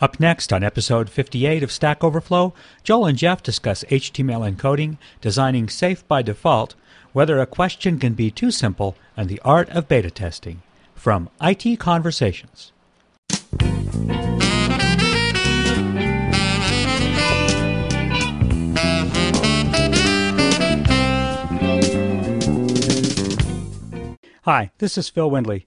Up next on episode 58 of Stack Overflow, Joel and Jeff discuss HTML encoding, designing safe by default, whether a question can be too simple, and the art of beta testing. From IT Conversations. Hi, this is Phil Windley.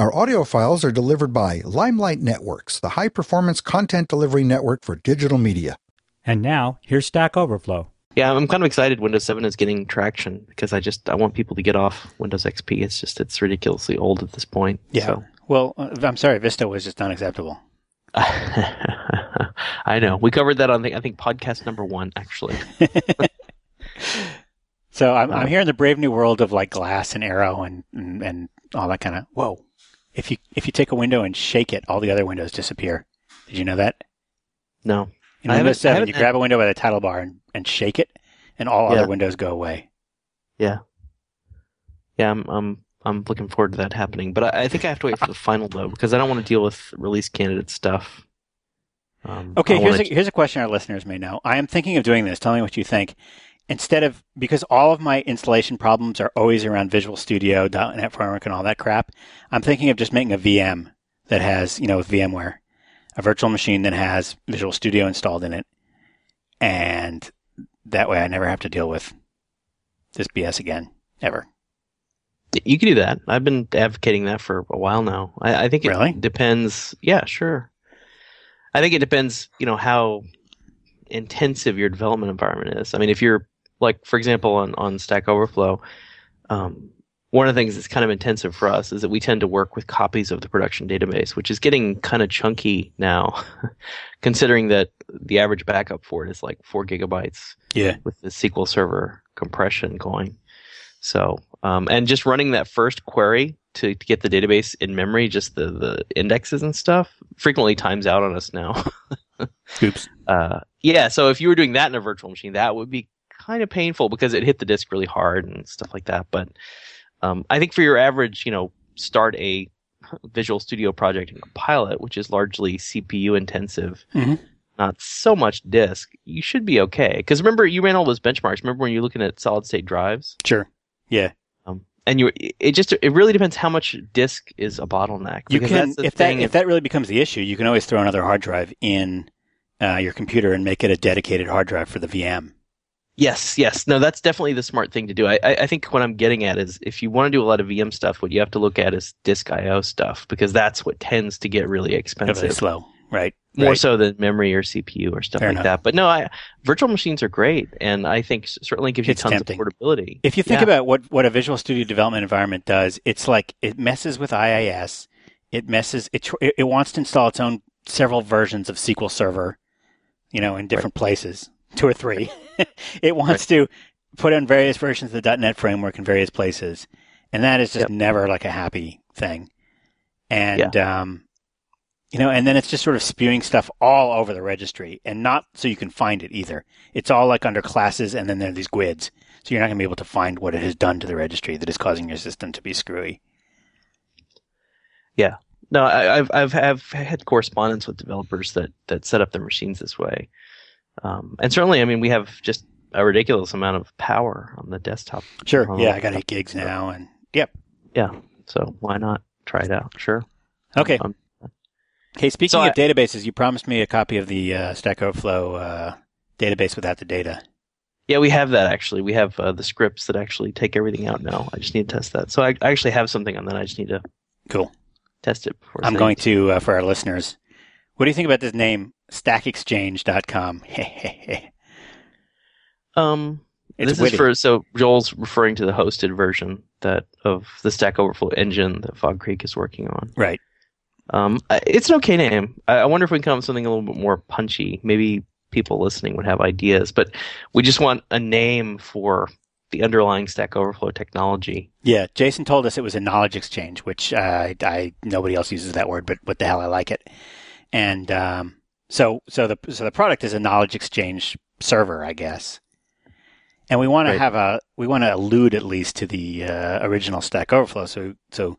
Our audio files are delivered by Limelight Networks, the high performance content delivery network for digital media. And now, here's Stack Overflow. Yeah, I'm kind of excited Windows 7 is getting traction because I just I want people to get off Windows XP. It's just it's ridiculously old at this point. Yeah. So. Well, uh, I'm sorry, Vista was just unacceptable. I know. We covered that on the I think podcast number 1 actually. so I'm, I'm here in the brave new world of like glass and Aero and and, and all that kind of whoa if you if you take a window and shake it, all the other windows disappear. Did you know that? No. In Windows 7, you grab a window by the title bar and, and shake it, and all yeah. other windows go away. Yeah. Yeah, I'm, I'm I'm looking forward to that happening, but I, I think I have to wait for the final though because I don't want to deal with release candidate stuff. Um, okay, here's a, here's a question our listeners may know. I am thinking of doing this. Tell me what you think instead of because all of my installation problems are always around Visual Studio, .NET Framework, and all that crap, I'm thinking of just making a VM that has, you know, with VMware, a virtual machine that has Visual Studio installed in it, and that way I never have to deal with this BS again ever. You can do that. I've been advocating that for a while now. I, I think it really? depends. Yeah, sure. I think it depends. You know how intensive your development environment is. I mean, if you're like for example on, on stack overflow um, one of the things that's kind of intensive for us is that we tend to work with copies of the production database which is getting kind of chunky now considering that the average backup for it is like four gigabytes yeah. with the sql server compression going. So um, and just running that first query to, to get the database in memory just the, the indexes and stuff frequently times out on us now. Oops. Uh, yeah so if you were doing that in a virtual machine that would be kind of painful because it hit the disk really hard and stuff like that. But um, I think for your average, you know, start a Visual Studio project and compile it, which is largely CPU intensive, mm-hmm. not so much disk, you should be okay. Because remember, you ran all those benchmarks. Remember when you're looking at solid state drives? Sure. Yeah. Um, and you, it just it really depends how much disk is a bottleneck. You can if that if, if that really becomes the issue, you can always throw another hard drive in uh, your computer and make it a dedicated hard drive for the VM. Yes, yes. No, that's definitely the smart thing to do. I, I think what I'm getting at is if you want to do a lot of VM stuff, what you have to look at is disk I/O stuff because that's what tends to get really expensive. Really slow, right? More right. so than memory or CPU or stuff Fair like enough. that. But no, I, virtual machines are great, and I think certainly gives you It's tons tempting. of portability. If you think Yeah. about what, what a Visual Studio development environment does, it's like it messes with IIS. It messes. It it, it wants to install its own several versions of SQL Server, you know, in different places, two or three. it wants to put in various versions of the .NET framework in various places, and that is just Yep. never like a happy thing. And um, you know, and then it's just sort of spewing stuff all over the registry, and not so you can find it either. It's all like under classes, and then there are these GUIDs, so you're not going to be able to find what it has done to the registry that is causing your system to be screwy. Yeah. No, I, I've I've have had correspondence with developers that that set up their machines this way, um, and certainly, I mean, we have just a ridiculous amount of power on the desktop. Sure, yeah, I got eight gigs now, and yep. Yeah, so why not try it out? Sure. Okay. Um, Okay, speaking So of databases, you promised me a copy of the uh, Stack Overflow uh, database without the data. Yeah, we have that actually. We have uh, the scripts that actually take everything out now. I just need to test that. So I, I actually have something on that. I just need to Cool. test it before. I'm going to, uh, for our listeners, what do you think about this name, stackexchange.com? Um, It's this witty. is for so Joel's referring to the hosted version that of the Stack Overflow engine that Fog Creek is working on. right. Um, it's an okay name. I, I wonder if we can come up with something a little bit more punchy. Maybe people listening would have ideas. But we just want a name for the underlying Stack Overflow technology. Yeah, Jason told us it was a knowledge exchange, which uh, I nobody else uses that word, but what the hell, I like it. And um, so, so the so the product is a knowledge exchange server, I guess. And we want right. to have a we want to allude at least to the uh, original Stack Overflow. So so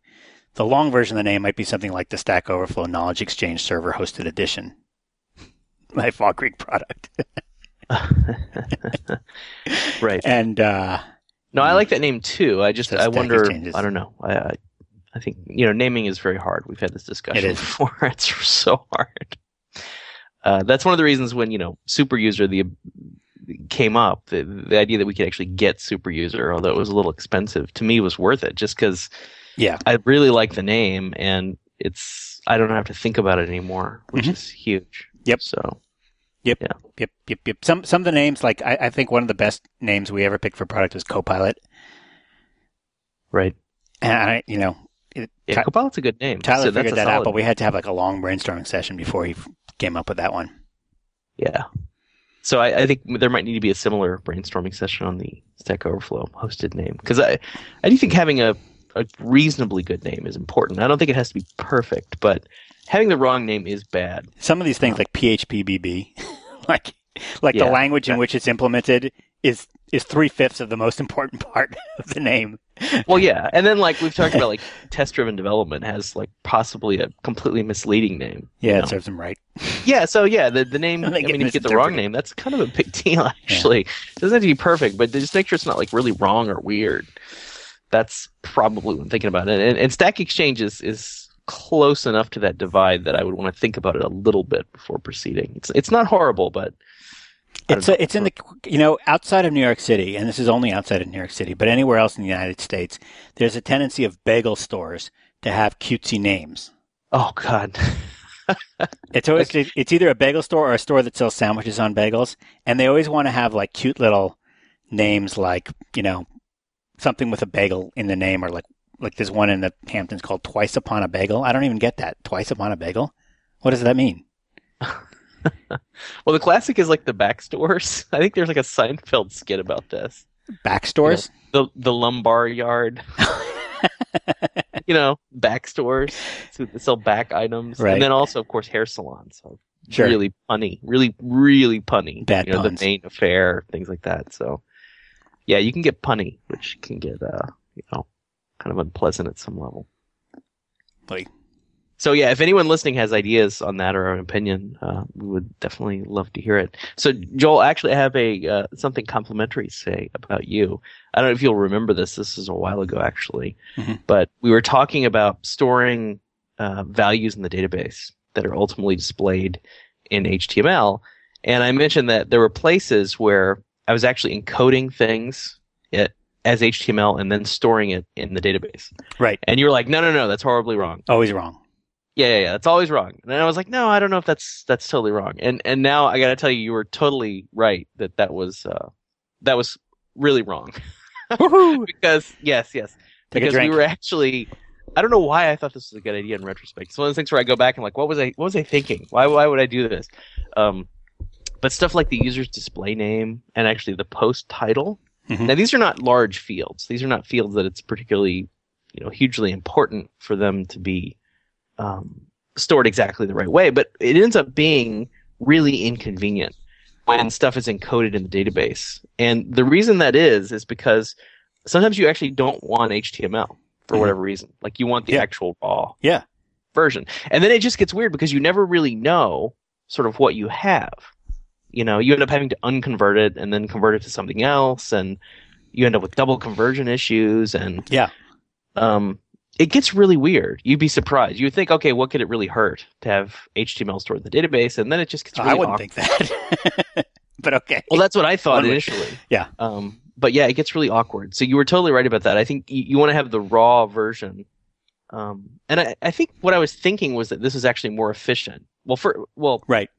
the long version of the name might be something like the Stack Overflow Knowledge Exchange Server Hosted Edition. My Fog Creek product. right. And uh, no, I like that name too. I just I wonder. Exchanges. I don't know. I, I, I think you know naming is very hard. We've had this discussion it before. it's so hard. Uh, that's one of the reasons when you know super user the came up the, the idea that we could actually get super user although it was a little expensive to me was worth it just because yeah i really like the name and it's i don't have to think about it anymore which mm-hmm. is huge yep so Yep. Yeah. Yep. Yep. Yep. Some some of the names, like I, I think one of the best names we ever picked for product was Copilot. Right. And I, you know, it, yeah, Copilot's a good name. Tyler so figured that out, but we had to have like a long brainstorming session before he came up with that one. Yeah. So I, I think there might need to be a similar brainstorming session on the Stack Overflow hosted name because I, I do think having a, a reasonably good name is important. I don't think it has to be perfect, but having the wrong name is bad. Some of these things, um, like PHPBB, like like yeah, the language in which it's implemented, is is three fifths of the most important part of the name. well, yeah, and then like we've talked about, like test driven development has like possibly a completely misleading name. Yeah, it know? serves them right. Yeah, so yeah, the the name. I mean, if you get the wrong name, that's kind of a big deal. Actually, yeah. it doesn't have to be perfect, but just make sure it's not like really wrong or weird. That's probably what I'm thinking about it. And, and Stack Exchange is is close enough to that divide that I would want to think about it a little bit before proceeding. It's it's not horrible, but it's a, it's in the you know outside of New York City, and this is only outside of New York City, but anywhere else in the United States, there's a tendency of bagel stores to have cutesy names. Oh God. it's always it's either a bagel store or a store that sells sandwiches on bagels, and they always want to have like cute little names like you know something with a bagel in the name or like like there's one in the Hamptons called Twice Upon a Bagel. I don't even get that. Twice Upon a Bagel? What does that mean? well, the classic is like the back stores. I think there's like a Seinfeld skit about this. Back stores? You know, the the lumbar yard. you know, back stores to sell back items, right. and then also, of course, hair salons. So sure. really punny, really, really punny. Bad you know, puns. the main affair, things like that. So, yeah, you can get punny, which can get, uh, you know, kind of unpleasant at some level. Like, so yeah, if anyone listening has ideas on that or an opinion, uh, we would definitely love to hear it. So Joel, actually, I have a uh, something complimentary to say about you. I don't know if you'll remember this. This is a while ago, actually, mm-hmm. but we were talking about storing uh, values in the database that are ultimately displayed in HTML, and I mentioned that there were places where I was actually encoding things as HTML and then storing it in the database. Right. And you're like, no, no, no, that's horribly wrong. Always wrong. Yeah, yeah, yeah, that's always wrong. And I was like, no, I don't know if that's that's totally wrong. And and now I got to tell you, you were totally right that that was uh, that was really wrong. because yes, yes, Take because we were actually. I don't know why I thought this was a good idea in retrospect. It's one of those things where I go back and like, what was I what was I thinking? Why why would I do this? Um, but stuff like the user's display name and actually the post title Mm-hmm. Now these are not large fields. These are not fields that it's particularly, you know, hugely important for them to be um, stored exactly the right way. But it ends up being really inconvenient when stuff is encoded in the database. And the reason that is is because sometimes you actually don't want HTML for mm-hmm. whatever reason. Like you want the yeah. actual raw yeah. version. And then it just gets weird because you never really know sort of what you have you know, you end up having to unconvert it and then convert it to something else, and you end up with double conversion issues, and yeah, um, it gets really weird. You'd be surprised. You would think, okay, what could it really hurt to have HTML stored in the database, and then it just gets. Really I wouldn't awkward. think that, but okay. Well, that's what I thought initially. Yeah. Um, but yeah, it gets really awkward. So you were totally right about that. I think you, you want to have the raw version. Um, and I, I think what I was thinking was that this is actually more efficient. Well, for well, right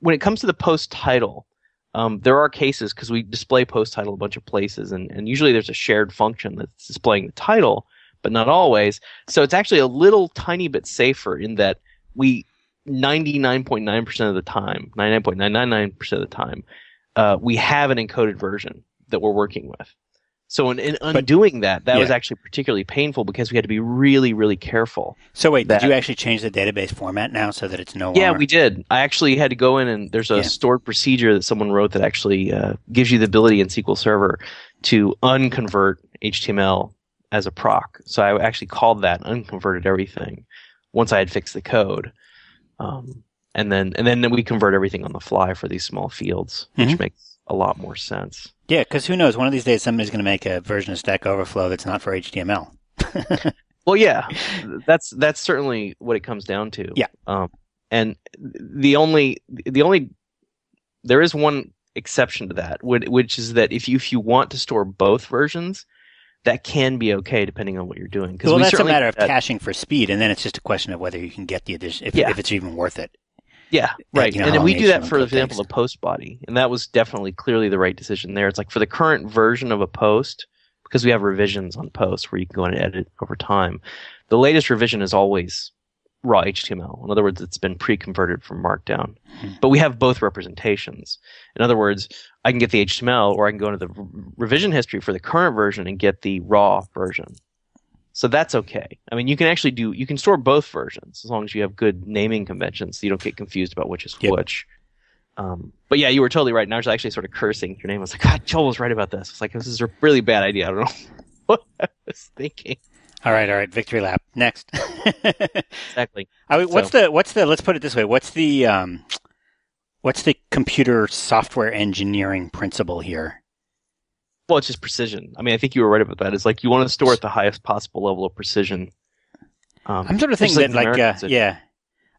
when it comes to the post title, um, there are cases because we display post title a bunch of places, and, and usually there's a shared function that's displaying the title, but not always. So it's actually a little tiny bit safer in that we 99.9% of the time, 99.999% of the time, uh, we have an encoded version that we're working with. So in, in undoing but, that, that yeah. was actually particularly painful because we had to be really, really careful. So wait, that, did you actually change the database format now so that it's no longer? Yeah, we did. I actually had to go in and there's a yeah. stored procedure that someone wrote that actually uh, gives you the ability in SQL Server to unconvert HTML as a proc. So I actually called that unconverted everything once I had fixed the code. Um, and then and then we convert everything on the fly for these small fields, which mm-hmm. makes a lot more sense. Yeah, because who knows? One of these days, somebody's going to make a version of Stack Overflow that's not for HTML. well, yeah, that's that's certainly what it comes down to. Yeah. Um, and the only the only there is one exception to that, which is that if you if you want to store both versions, that can be okay depending on what you're doing. Well, we that's a matter of that, caching for speed, and then it's just a question of whether you can get the addition if, yeah. if it's even worth it. Yeah, right. You know, and then we do that, for example, the post body, and that was definitely clearly the right decision there. It's like for the current version of a post, because we have revisions on posts where you can go in and edit over time. The latest revision is always raw HTML. In other words, it's been pre-converted from Markdown. Mm-hmm. But we have both representations. In other words, I can get the HTML, or I can go into the revision history for the current version and get the raw version. So that's okay. I mean, you can actually do you can store both versions as long as you have good naming conventions, so you don't get confused about which is yep. which. Um, but yeah, you were totally right. And I was actually sort of cursing your name. I was like, God, Joel was right about this. It's like this is a really bad idea. I don't know what I was thinking. All right, all right. Victory lap next. exactly. I mean, what's so. the what's the? Let's put it this way. What's the um, what's the computer software engineering principle here? Well, it's just precision. I mean, I think you were right about that. It's like you want to store at the highest possible level of precision. Um, I'm sort of thinking that, like, uh, yeah.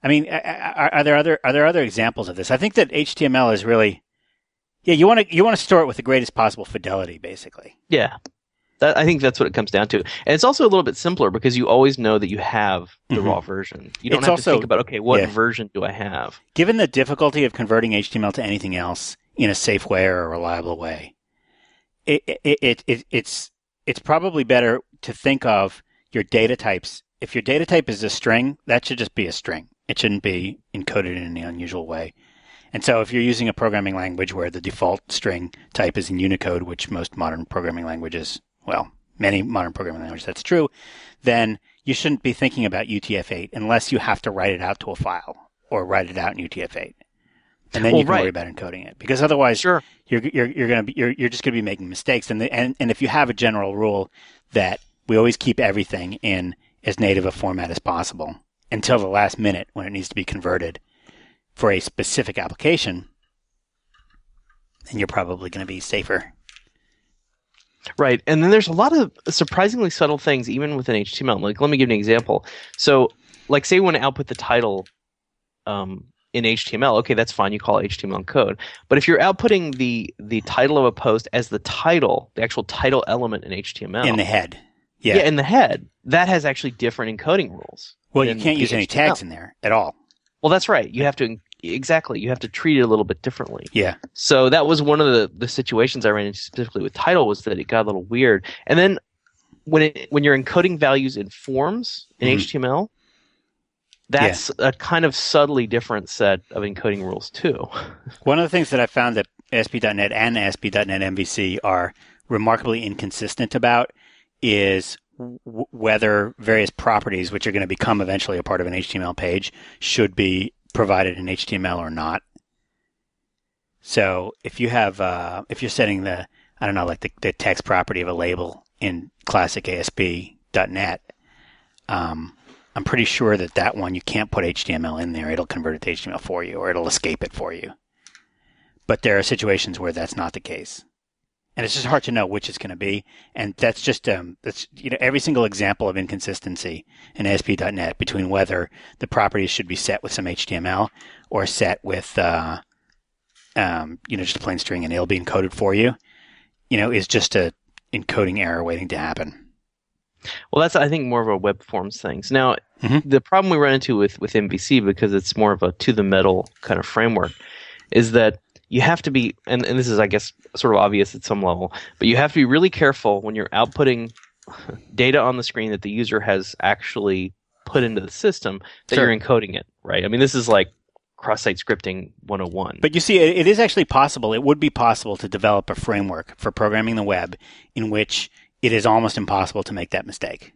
I mean, are, are, there other are there other examples of this? I think that HTML is really, yeah. You want to you want to store it with the greatest possible fidelity, basically. Yeah, that, I think that's what it comes down to. And it's also a little bit simpler because you always know that you have the mm-hmm. raw version. You don't it's have also, to think about okay, what yeah. version do I have? Given the difficulty of converting HTML to anything else in a safe way or a reliable way, it, it, it, it, it's it's probably better to think of your data types. If your data type is a string, that should just be a string. It shouldn't be encoded in any unusual way. And so if you're using a programming language where the default string type is in Unicode, which most modern programming languages, well, many modern programming languages, that's true, then you shouldn't be thinking about UTF-8 unless you have to write it out to a file or write it out in UTF-8 and then well, you can right. worry about encoding it because otherwise sure. you're you're you're going to be you're you're just going to be making mistakes and the, and and if you have a general rule that we always keep everything in as native a format as possible until the last minute when it needs to be converted for a specific application then you're probably going to be safer Right. And then there's a lot of surprisingly subtle things even within HTML. Like let me give you an example. So like say you want to output the title um, in HTML, okay, that's fine. You call it HTML code. But if you're outputting the the title of a post as the title, the actual title element in HTML, in the head, yeah, yeah in the head, that has actually different encoding rules. Well, you can't use HTML. any tags in there at all. Well, that's right. You have to exactly. You have to treat it a little bit differently. Yeah. So that was one of the the situations I ran into specifically with title was that it got a little weird. And then when it when you're encoding values in forms in mm-hmm. HTML, that's yeah. a kind of subtly different set of encoding rules too. One of the things that I found that ASP.NET and ASP.NET MVC are remarkably inconsistent about is w- whether various properties, which are going to become eventually a part of an HTML page, should be provided in HTML or not. So if you have, uh, if you're setting the, I don't know, like the, the text property of a label in classic ASP.NET, um, I'm pretty sure that that one you can't put HTML in there. It'll convert it to HTML for you, or it'll escape it for you. But there are situations where that's not the case, and it's just hard to know which it's going to be. And that's just um, that's you know every single example of inconsistency in ASP.NET between whether the properties should be set with some HTML or set with uh, um, you know just a plain string and it'll be encoded for you. You know, is just a encoding error waiting to happen. Well, that's I think more of a web forms things. Now, mm-hmm. the problem we run into with with MVC because it's more of a to the metal kind of framework is that you have to be, and, and this is I guess sort of obvious at some level, but you have to be really careful when you're outputting data on the screen that the user has actually put into the system that sure. you're encoding it, right? I mean, this is like cross-site scripting 101. But you see, it is actually possible. It would be possible to develop a framework for programming the web in which it is almost impossible to make that mistake.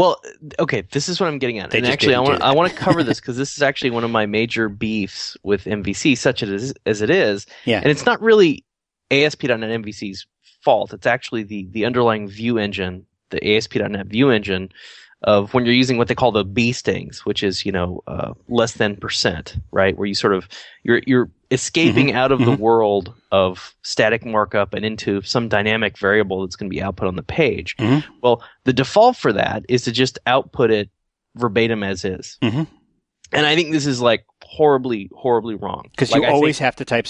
Well, okay, this is what I'm getting at. They and actually, I want I want to cover this because this is actually one of my major beefs with MVC, such as as it is. Yeah. And it's not really ASP.NET MVC's fault. It's actually the the underlying view engine, the ASP.NET view engine, of when you're using what they call the bee stings, which is you know uh, less than percent, right? Where you sort of you're you're escaping mm-hmm. out of mm-hmm. the world of static markup and into some dynamic variable that's going to be output on the page. Mm-hmm. Well, the default for that is to just output it verbatim as is. Mm-hmm. And I think this is like horribly, horribly wrong. Because like you I always think, have to type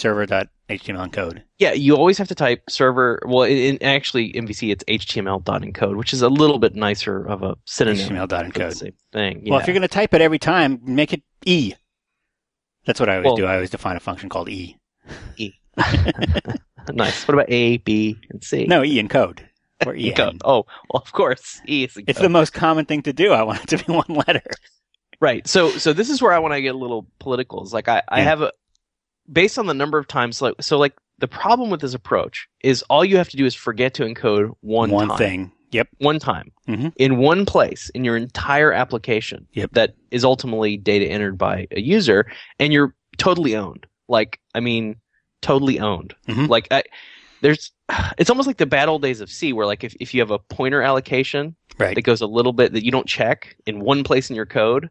server.html encode. Yeah, you always have to type server. Well, in, in actually MVC it's HTML dot encode, which is a little bit nicer of a synonym. HTML.encode. Same thing. Yeah. Well, if you're going to type it every time, make it E. That's what I always well, do. I always define a function called E. E. nice. What about A, B, and C? No, E encode. Or E. code. Oh, well, of course, E is. It's the most common thing to do. I want it to be one letter. Right. So so this is where I want to get a little political. Is like I, I have a based on the number of times like so like the problem with this approach is all you have to do is forget to encode one one time. thing. Yep. One time mm-hmm. in one place in your entire application yep. that is ultimately data entered by a user, and you're totally owned. Like I mean, totally owned. Mm-hmm. Like I, there's it's almost like the bad old days of C, where like if, if you have a pointer allocation right. that goes a little bit that you don't check in one place in your code,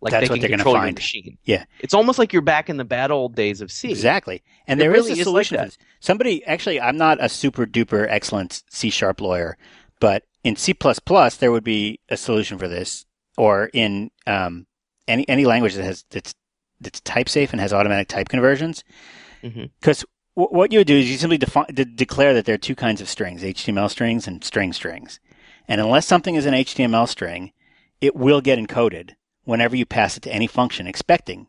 like That's they what they're control gonna find. your machine. Yeah. It's almost like you're back in the bad old days of C. Exactly. And It there really is is a like solution that. to this. Somebody, actually, I'm not a super duper excellent C sharp lawyer, but in C++, there would be a solution for this, or in um, any any language that has that's that's type safe and has automatic type conversions. Because w- what you would do is you simply defi- de- declare that there are two kinds of strings: HTML strings and string strings. And unless something is an HTML string, it will get encoded whenever you pass it to any function expecting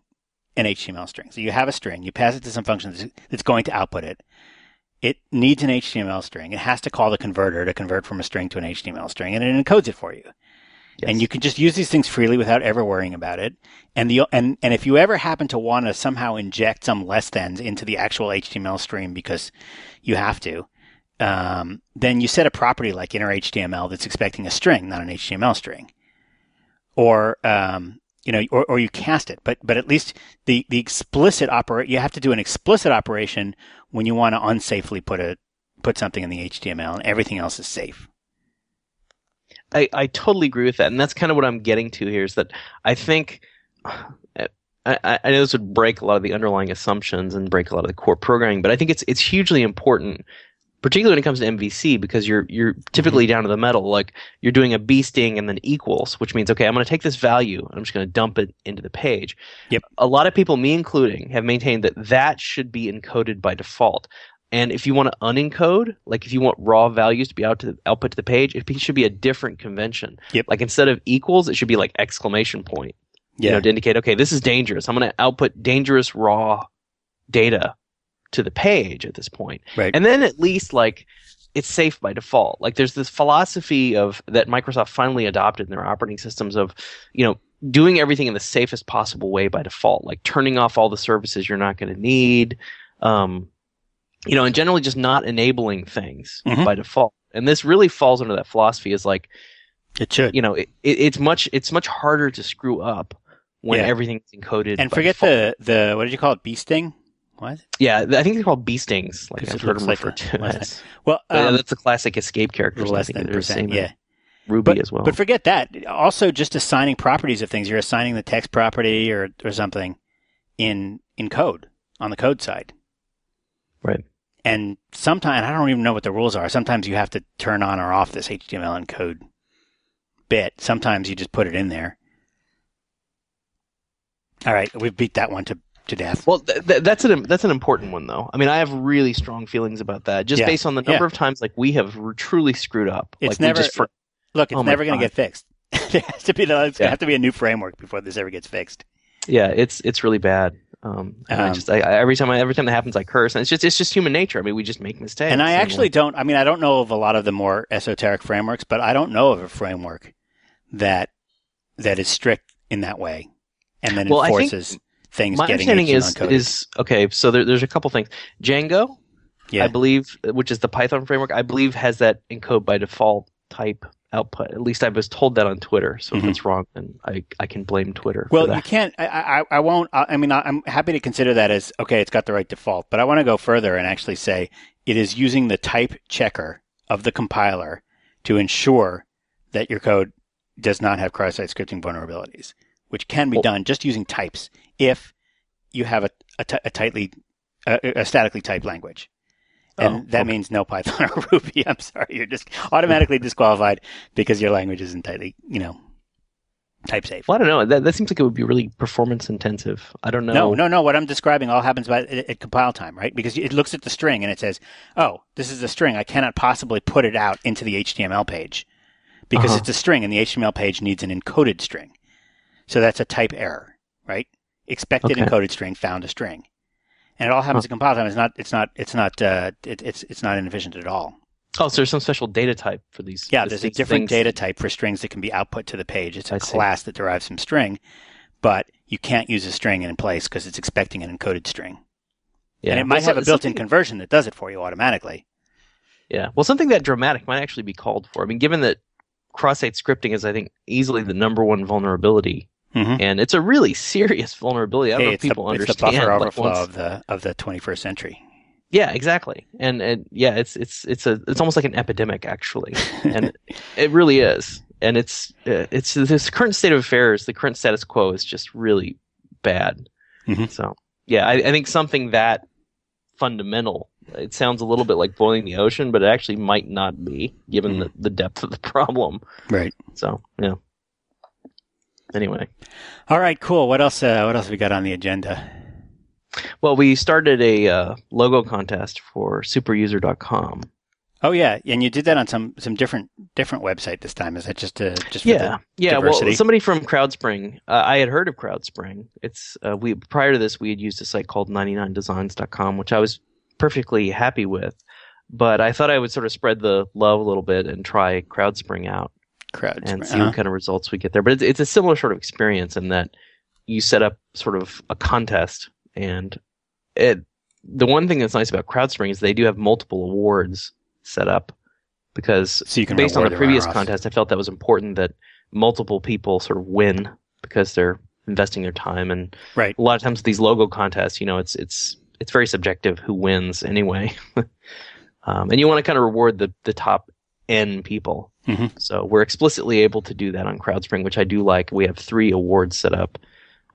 an HTML string. So you have a string, you pass it to some function that's- going to output it. It needs an HTML string. It has to call the converter to convert from a string to an HTML string, and it encodes it for you. Yes. And you can just use these things freely without ever worrying about it. And the and and if you ever happen to want to somehow inject some less thans into the actual HTML stream because you have to, um, then you set a property like inner HTML that's expecting a string, not an HTML string, or um, you know, or, or you cast it. But but at least the the explicit operate you have to do an explicit operation when you want to unsafely put a put something in the HTML, and everything else is safe. I, I totally agree with that, and that's kind of what I'm getting to here. Is that I think I, I know this would break a lot of the underlying assumptions and break a lot of the core programming, but I think it's it's hugely important, particularly when it comes to MVC, because you're you're typically mm-hmm. down to the metal. Like you're doing a bee sting and then equals, which means okay, I'm going to take this value and I'm just going to dump it into the page. Yep. A lot of people, me including, have maintained that that should be encoded by default. And if you want to unencode, like if you want raw values to be out to the, output to the page, it should be a different convention. Yep. Like instead of equals, it should be like exclamation point. You know, to indicate, okay, this is dangerous. I'm going to output dangerous raw data to the page at this point. Right. And then at least like it's safe by default. Like there's this philosophy of that Microsoft finally adopted in their operating systems of, you know, doing everything in the safest possible way by default, like turning off all the services you're not going to need. Um, you know, and generally just not enabling things Mhm. by default. And this really falls under that philosophy is like, It should. you know, it, it, it's much it's much harder to screw up when Yeah. everything's encoded. and forget default. the the what did you call it? Bee sting. What? yeah. I think they're called bee stings. Like I've heard them like referred to as. Well, um, that's a classic escape character. less than percent. Yeah. Ruby but, as well. But forget that. Also, just assigning properties of things. You're assigning the text property or or something in in code on the code side. Right. And sometimes I don't even know what the rules are. Sometimes you have to turn on or off this HTML encode bit. Sometimes you just put it in there. All right, we've beat that one to to death. Well, th- th- that's an that's an important one though. I mean, I have really strong feelings about that, just Yeah. based on the number Yeah. of times like we have r- truly screwed up. It's like, we never- just for- Look, it's oh never going to get fixed. there has to be the, it's going to have to be a new framework before this ever gets fixed. yeah, it's it's really bad. Um, and I Um, just I, I- every time I, every time that happens, I curse, and it's just it's just human nature. I mean, we just make mistakes. And I actually don't. I mean, I don't know of a lot of the more esoteric frameworks, but I don't know of a framework that that is strict in that way, and then well, enforces things. My understanding is uncoded. is okay. So there, there's a couple things. Django, yeah. I believe, which is the Python framework, I believe has that encode by default type output. At least I was told that on Twitter. So mm-hmm. if it's wrong, then I, I can blame Twitter. Well, you can't. I, I, I won't. I mean, I'm happy to consider that as okay. It's got the right default, but I want to go further and actually say it is using the type checker of the compiler to ensure that your code does not have cross-site scripting vulnerabilities, which can be well, done just using types if you have a, a, t- a tightly a, a statically typed language and oh, that okay. means no Python or Ruby. I'm sorry, you're just automatically disqualified because your language isn't tightly, you know, type safe. Well, I don't know. That, that seems like it would be really performance intensive. I don't know. No, no, no. What I'm describing all happens by, at, at, compile time, right? Because it looks at the string and it says, "Oh, this is a string. I cannot possibly put it out into the HTML page because uh-huh. it's a string, and the HTML page needs an encoded string. So that's a type error, right? Expected okay. encoded string found a string." and it all happens huh. at compile time. It's not. It's not. It's not. Uh, it, it's it's not inefficient at all. Oh, so there's some special data type for these. Yeah, there's a different things. data type for strings that can be output to the page. It's a I class see. that derives from string, but you can't use a string in place because it's expecting an encoded string. Yeah. And it might well, have a built-in conversion that does it for you automatically. Yeah. Well, something that dramatic might actually be called for. I mean, given that cross-site scripting is, I think, easily the number one vulnerability Mm-hmm. And it's a really serious vulnerability. I don't hey, know if people the, understand. It's the buffer overflow once... of the of the 21st century. Yeah, exactly. And, and yeah, it's it's it's a it's almost like an epidemic actually, and it really is. And it's uh, it's this current state of affairs. The current status quo is just really bad. Mm-hmm. So yeah, I, I think something that fundamental. It sounds a little bit like boiling the ocean, but it actually might not be, given mm-hmm. the, the depth of the problem. Right. So yeah anyway. All right, cool. What else? Uh, what else we got on the agenda? Well, we started a uh, logo contest for superuser.com. Oh yeah, and you did that on some some different different website this time. Is that just to just yeah yeah? Diversity? Well, somebody from CrowdSpring. Uh, I had heard of CrowdSpring. It's uh, we prior to this we had used a site called 99designs.com, which I was perfectly happy with. But I thought I would sort of spread the love a little bit and try CrowdSpring out crowd and see uh-huh. what kind of results we get there. But it's, it's a similar sort of experience in that you set up sort of a contest, and it. The one thing that's nice about CrowdSpring is they do have multiple awards set up because so based on the previous contest, I felt that was important that multiple people sort of win because they're investing their time and right. a lot of times with these logo contests, you know, it's it's it's very subjective who wins anyway. um, and you want to kind of reward the the top N people. Mm-hmm. So we're explicitly able to do that on CrowdSpring, which I do like. We have three awards set up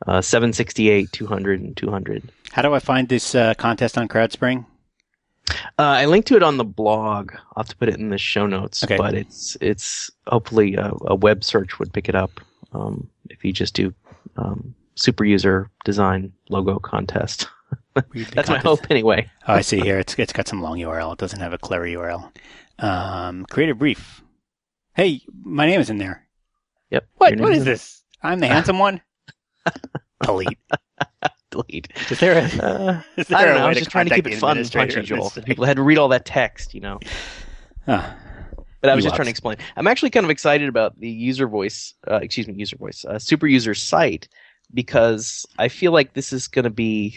uh, 768, 200, and 200. How do I find this uh, contest on CrowdSpring? Uh, I linked to it on the blog. I'll have to put it in the show notes, okay. but it's it's hopefully a, a web search would pick it up um, if you just do um, super user design logo contest. That's contest. my hope anyway. oh, I see here. It's it's got some long URL. It doesn't have a clever URL. Um, creative brief. Hey, my name is in there. Yep. What? What is, is this? I'm the handsome one. Delete. Delete. Is there a? Uh, is there I don't know. I was just trying to keep it fun and punchy, Joel. People had to read all that text, you know. Huh. But I was just trying to explain. I'm actually kind of excited about the user voice. Uh, excuse me, user voice. Uh, super user site because I feel like this is going to be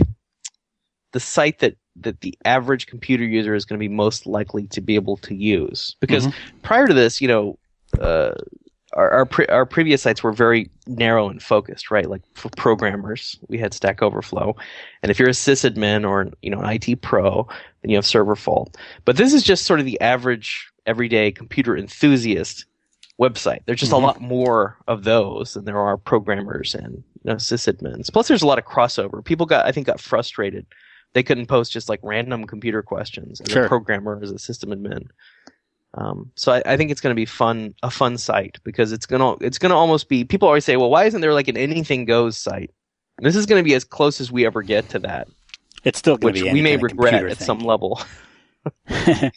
the site that that the average computer user is going to be most likely to be able to use. Because mm-hmm. prior to this, you know, uh, our our, pre- our, previous sites were very narrow and focused, right? Like for programmers, we had Stack Overflow, and if you're a sysadmin or you know an IT pro, then you have Serverfault. But this is just sort of the average everyday computer enthusiast website. There's just mm-hmm. a lot more of those than there are programmers and you know, sysadmins. Plus, there's a lot of crossover. People got, I think, got frustrated they couldn't post just like random computer questions as sure. a programmer as a system admin. Um, so I, I, think it's going to be fun, a fun site because it's gonna it's gonna almost be. People always say, well, why isn't there like an anything goes site? And this is going to be as close as we ever get to that. It's still going to be we may regret at thing. some level. but uh,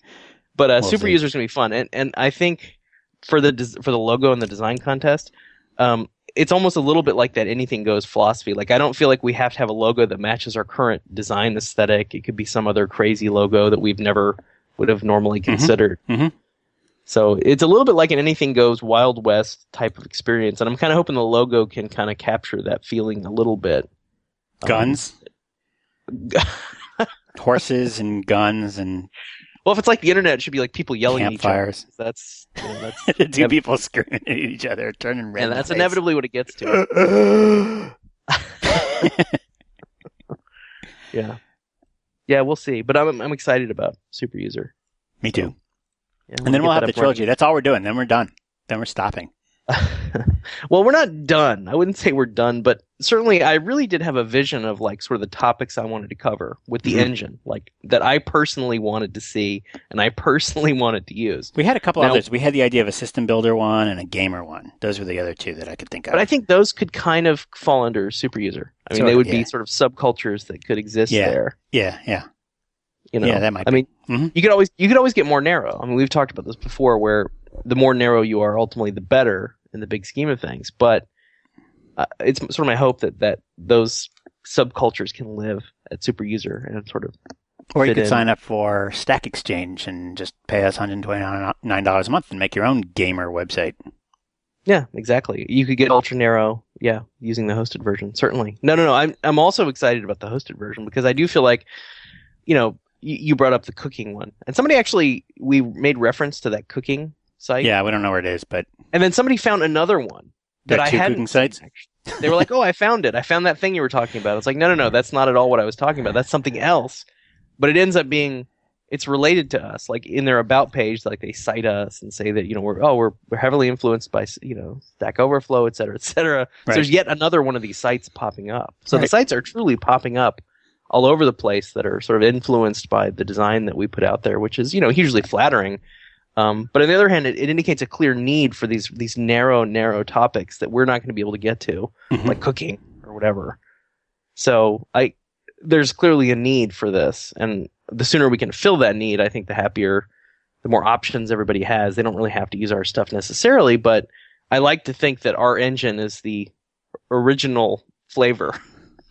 we'll super user is going to be fun, and and I think for the for the logo and the design contest, um, it's almost a little bit like that anything goes philosophy. Like I don't feel like we have to have a logo that matches our current design aesthetic. It could be some other crazy logo that we've never would have normally mm-hmm. considered. Mm-hmm. So it's a little bit like an anything goes Wild West type of experience, and I'm kind of hoping the logo can kind of capture that feeling a little bit. Guns, um, horses, and guns, and well, if it's like the internet, it should be like people yelling Campfires. at each other. That's you know, that's two people screaming at each other, turning red. And that's inevitably what it gets to. yeah, yeah, we'll see. But I'm I'm excited about Super User. Me too. Yeah, and then we'll have the trilogy. Running. That's all we're doing. Then we're done. Then we're stopping. well, we're not done. I wouldn't say we're done, but certainly I really did have a vision of like sort of the topics I wanted to cover with the mm-hmm. engine, like that I personally wanted to see and I personally wanted to use. We had a couple now, others. We had the idea of a system builder one and a gamer one. Those were the other two that I could think of. But I think those could kind of fall under super user. I mean, they would yeah. be sort of subcultures that could exist yeah. there. Yeah, yeah. You know, yeah, that might. I be. mean, mm-hmm. you could always you could always get more narrow. I mean, we've talked about this before, where the more narrow you are, ultimately, the better in the big scheme of things. But uh, it's sort of my hope that that those subcultures can live at super user and sort of. Or you could in. sign up for Stack Exchange and just pay us $129 a month and make your own gamer website. Yeah, exactly. You could get ultra narrow, yeah, using the hosted version. Certainly. No, no, no. I'm I'm also excited about the hosted version because I do feel like, you know, you, you brought up the cooking one, and somebody actually we made reference to that cooking site. Yeah, we don't know where it is, but and then somebody found another one that I hadn't. Cooking sites. They were like, "Oh, I found it. I found that thing you were talking about." It's like, no, no, no, that's not at all what I was talking about. That's something else. But it ends up being it's related to us. Like in their about page, like they cite us and say that you know we're oh we're we're heavily influenced by you know Stack Overflow, et cetera, et cetera. Right. So there's yet another one of these sites popping up. So right. the sites are truly popping up all over the place that are sort of influenced by the design that we put out there, which is you know hugely flattering. Um, but on the other hand, it, it, indicates a clear need for these these narrow, narrow topics that we're not going to be able to get to, mm-hmm. like cooking or whatever. So I, there's clearly a need for this, and the sooner we can fill that need, I think the happier, the more options everybody has. They don't really have to use our stuff necessarily, but I like to think that our engine is the original flavor.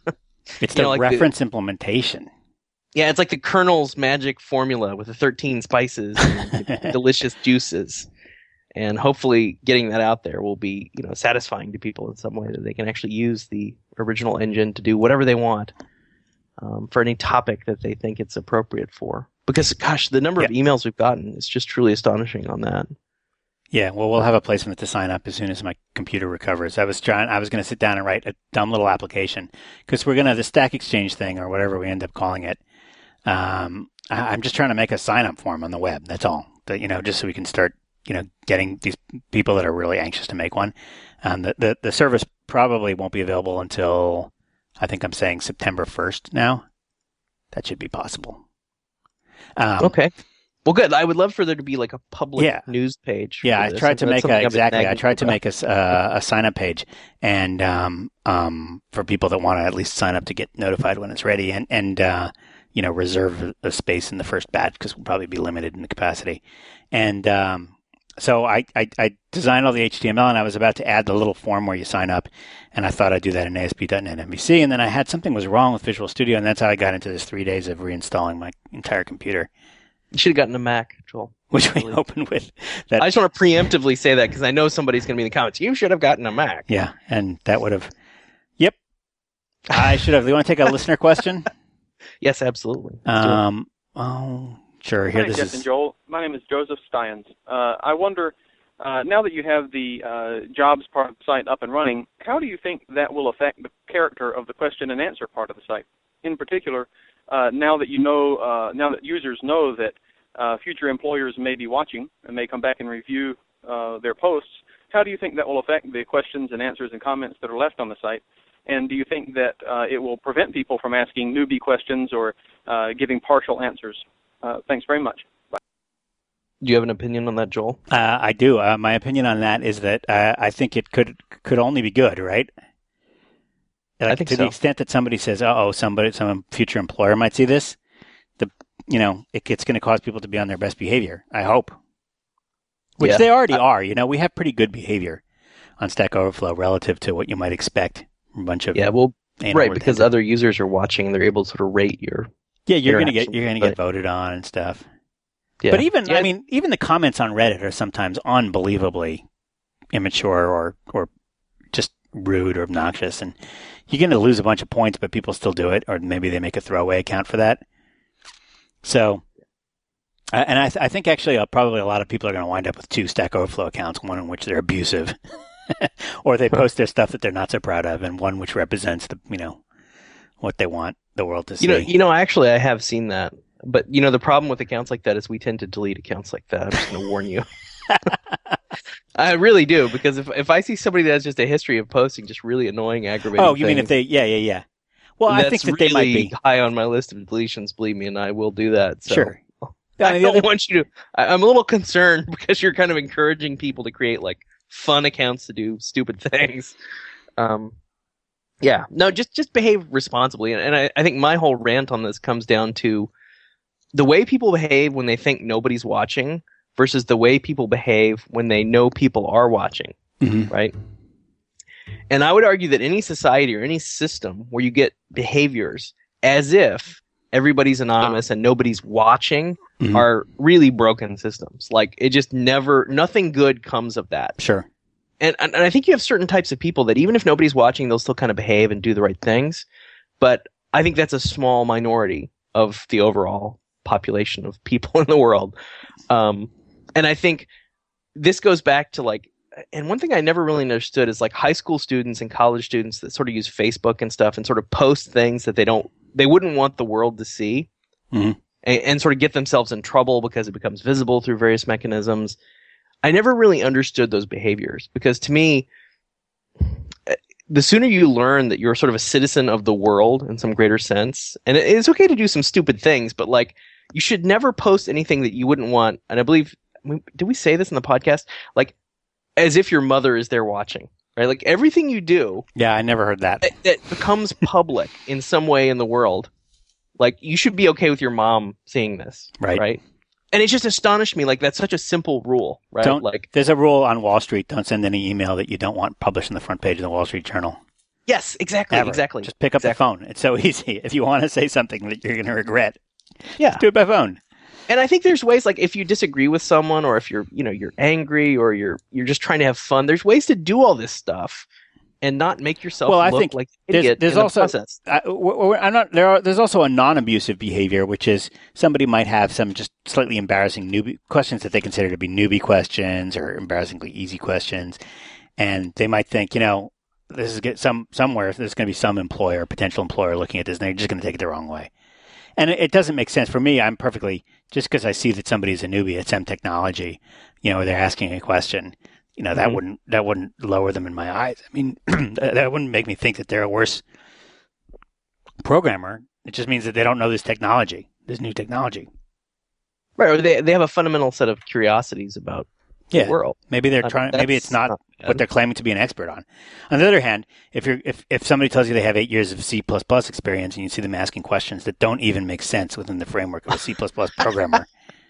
it's the know, like reference the, implementation. Yeah, it's like the Colonel's magic formula with the 13 spices and delicious juices. And hopefully getting that out there will be, you know, satisfying to people in some way that they can actually use the original engine to do whatever they want um, for any topic that they think it's appropriate for. Because, gosh, the number yeah. of emails we've gotten is just truly astonishing on that. Yeah, well, we'll have a placement to sign up as soon as my computer recovers. I was trying, I was going to sit down and write a dumb little application because we're going to have the Stack Exchange thing or whatever we end up calling it. Um, I, am just trying to make a sign up form on the web. That's all. That you know, just so we can start, you know, getting these people that are really anxious to make one. Um, the, the the service probably won't be available until I think I'm saying September 1st now. That should be possible. Um, okay. Well, good. I would love for there to be like a public yeah. news page. Yeah, I tried to make a, exactly. I tried to make a, uh, a sign up page, and um, um, for people that want to at least sign up to get notified when it's ready, and and uh, you know reserve a space in the first batch because we'll probably be limited in the capacity, and um, so I, I, I, designed all the HTML and I was about to add the little form where you sign up, and I thought I'd do that in ASP.NET MVC, and then I had something was wrong with Visual Studio, and that's how I got into this three days of reinstalling my entire computer. You should have gotten a Mac, Joel. Which we opened with. That. I just want to preemptively say that because I know somebody's going to be in the comments. You should have gotten a Mac. Yeah, and that would have. Yep, I should have. Do you want to take a listener question? Yes, absolutely. um. Oh, sure. Here, Hi, this Jeff is. and Joel. My name is Joseph Steins. Uh, I wonder, uh, now that you have the uh, jobs part of the site up and running, how do you think that will affect the character of the question and answer part of the site? In particular, uh, now that you know, uh, now that users know that uh, future employers may be watching and may come back and review their posts, how do you think that will affect the questions and answers and comments that are left on the site? And do you think that it will prevent people from asking newbie questions or giving partial answers? thanks very much. Do you have an opinion on that, Joel? Uh, I do. Uh, my opinion on that is that uh, I think it could could only be good, right? Like, I think to so. the extent that somebody says, "Oh, somebody, some future employer might see this," the you know, it, it's going to cause people to be on their best behavior. I hope, which yeah. they already are. You know, we have pretty good behavior on Stack Overflow relative to what you might expect from a bunch of yeah. Well, right, because other users are watching, they're able to sort of rate your yeah. You're going to get you're going to get voted on and stuff. Yeah. But even, yeah. I mean, even the comments on Reddit are sometimes unbelievably immature or, or just rude or obnoxious. And you're going to lose a bunch of points, but people still do it. Or maybe they make a throwaway account for that. So, and I, th- I think actually uh, probably a lot of people are going to wind up with two Stack Overflow accounts, one in which they're abusive or they post their stuff that they're not so proud of, and one which represents the, you know, what they want the world to see. You know, you know, actually, I have seen that. But you know, the problem with accounts like that is we tend to delete accounts like that. I'm just going to warn you. I really do because if if I see somebody that has just a history of posting just really annoying, aggravating. Oh, you mean if they? Yeah, yeah, yeah. Well, I think that really they might be high on my list of deletions. Believe me, and I will do that. So. Sure. I don't want you to. I'm a little concerned because you're kind of encouraging people to create like fun accounts to do stupid things. Um, yeah, no, just just behave responsibly, and, and I, I think my whole rant on this comes down to the way people behave when they think nobody's watching versus the way people behave when they know people are watching, mm-hmm. right? And I would argue that any society or any system where you get behaviors as if everybody's anonymous and nobody's watching mm-hmm. are really broken systems. Like it just never, nothing good comes of that. Sure. And, and I think you have certain types of people that even if nobody's watching, they'll still kind of behave and do the right things. But I think that's a small minority of the overall population of people in the world. Um, and I think this goes back to like, and one thing I never really understood is like high school students and college students that sort of use Facebook and stuff and sort of post things that they don't, they wouldn't want the world to see. Mm-hmm. And, and, sort of get themselves in trouble because it becomes visible through various mechanisms. I never really understood those behaviors because to me, eh, the sooner you learn that you're sort of a citizen of the world in some greater sense, and it's okay to do some stupid things, but like you should never post anything that you wouldn't want. And I believe, did we say this in the podcast? Like, as if your mother is there watching, right? Like everything you do. Yeah, I never heard that. That, becomes public in some way in the world. Like you should be okay with your mom seeing this, right? Right. And it just astonished me. Like that's such a simple rule, right? Don't, like there's a rule on Wall Street: don't send any email that you don't want published on the front page of the Wall Street Journal. Yes, exactly, Ever. exactly. Just pick up exactly. the phone. It's so easy. If you want to say something that you're going to regret, yeah, do it by phone. And I think there's ways like if you disagree with someone or if you're, you know, you're angry or you're you're just trying to have fun, there's ways to do all this stuff and not make yourself well, I think like there's, there's also the I, am not there. Are, there's also a non-abusive behavior, which is somebody might have some just slightly embarrassing newbie questions that they consider to be newbie questions or embarrassingly easy questions, and they might think, you know, this is get some somewhere. There's going to be some employer, potential employer, looking at this, and they're just going to take it the wrong way. And it, it doesn't make sense for me. I'm perfectly just because I see that somebody's a newbie at some technology, you know, they're asking a question you know, that mm-hmm. wouldn't that wouldn't lower them in my eyes. I mean, that wouldn't make me think that they're a worse programmer. It just means that they don't know this technology, this new technology. Right, or they they have a fundamental set of curiosities about yeah, the world. Maybe they're trying. Maybe it's not, not what they're claiming to be an expert on. On the other hand, if you're if if somebody tells you they have eight years of C plus experience and you see them asking questions that don't even make sense within the framework of a C plus programmer.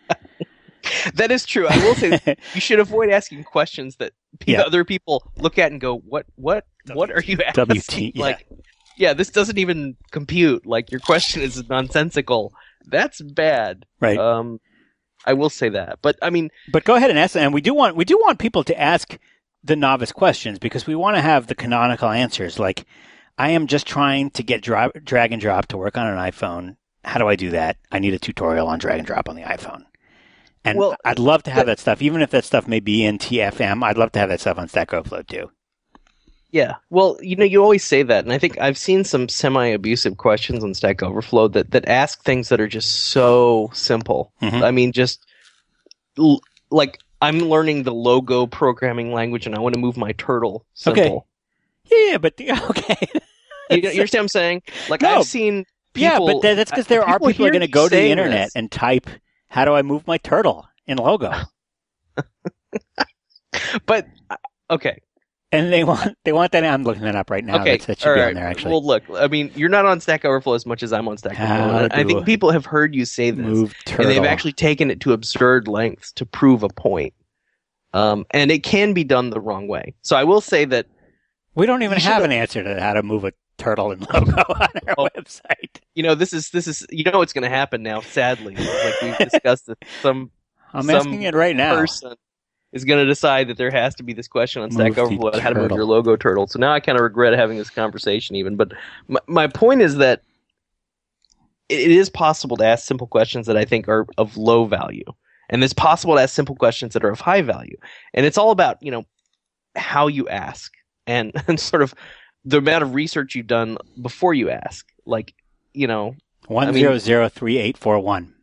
that is true. I will say you should avoid asking questions that yeah. other people look at and go, "What? What? what are you asking?" WT, yeah. Like, yeah, this doesn't even compute. Like your question is nonsensical. That's bad. Right. Um, I will say that. But I mean, but go ahead and ask. And we do want we do want people to ask the novice questions because we want to have the canonical answers. Like, I am just trying to get dra- drag and drop to work on an iPhone. How do I do that? I need a tutorial on drag and drop on the iPhone. And well, I'd love to have that stuff, even if that stuff may be in TFM. I'd love to have that stuff on Stack Overflow too. Yeah, well, you know, you always say that, and I think I've seen some semi-abusive questions on Stack Overflow that that ask things that are just so simple. Mm-hmm. I mean, just l- like I'm learning the logo programming language, and I want to move my turtle. Simple. Okay. Yeah, but okay. you, you understand what I'm saying? Like no. I've seen. People, yeah, but that's because there are people are going to go to the internet this. and type how do I move my turtle in logo? but uh, okay. And they want they want that. I'm looking that up right now. Okay, that, that should be right. on there actually. Well, look, I mean, you're not on Stack Overflow as much as I'm on Stack Overflow. I think people have heard you say this, and they've actually taken it to absurd lengths to prove a point. Um, and it can be done the wrong way. So I will say that we don't even have an answer to how to move a turtle and logo on our oh, website. You know, this is this is you know what's going to happen now. Sadly, like we've discussed this, some I'm asking it right now. Person is going to decide that there has to be this question on Stack Overflow how to move your logo turtle. So now I kind of regret having this conversation even. But my, my point is that it is possible to ask simple questions that I think are of low value. And it's possible to ask simple questions that are of high value. And it's all about, you know, how you ask and, and sort of the amount of research you've done before you ask. Like, you know, one zero zero three eight four one.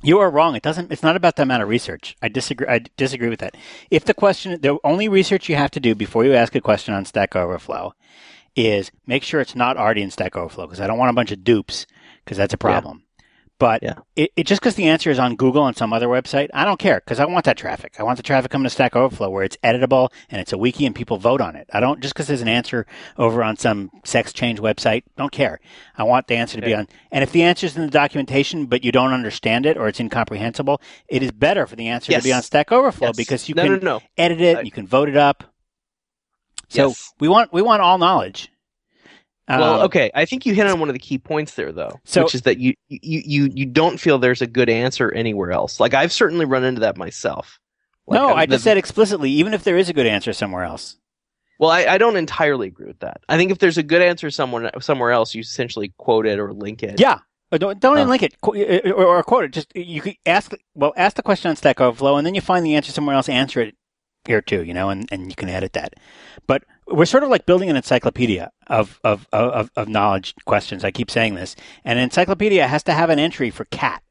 You are wrong. It doesn't. It's not about the amount of research. I disagree. I disagree with that. If the question, the only research you have to do before you ask a question on Stack Overflow is make sure it's not already in Stack Overflow because I don't want a bunch of dupes because that's a problem. But yeah. it, it, just because the answer is on Google and some other website, I don't care because I want that traffic. I want the traffic coming to Stack Overflow where it's editable and it's a wiki and people vote on it. I don't just because there's an answer over on some sex change website. Don't care. I want the answer to okay. be on. And if the answer is in the documentation but you don't understand it or it's incomprehensible, it is better for the answer yes. to be on Stack Overflow yes. because you no, can no, no. edit it, you can vote it up. So yes. we want we want all knowledge. Well, um, okay. I think you hit on one of the key points there, though, so, which is that you, you you you don't feel there's a good answer anywhere else. Like I've certainly run into that myself. Like, no, I just said explicitly, even if there is a good answer somewhere else. Well, I, I don't entirely agree with that. I think if there's a good answer somewhere somewhere else, you essentially quote it or link it. Yeah, don't don't uh, link it or, or, quote it. Just you could ask. Well, ask the question on Stack Overflow, and then you find the answer somewhere else. Answer it here too, you know, and, and you can edit that. But we're sort of like building an encyclopedia of, of, of, of knowledge questions. I keep saying this. And an encyclopedia has to have an entry for cat,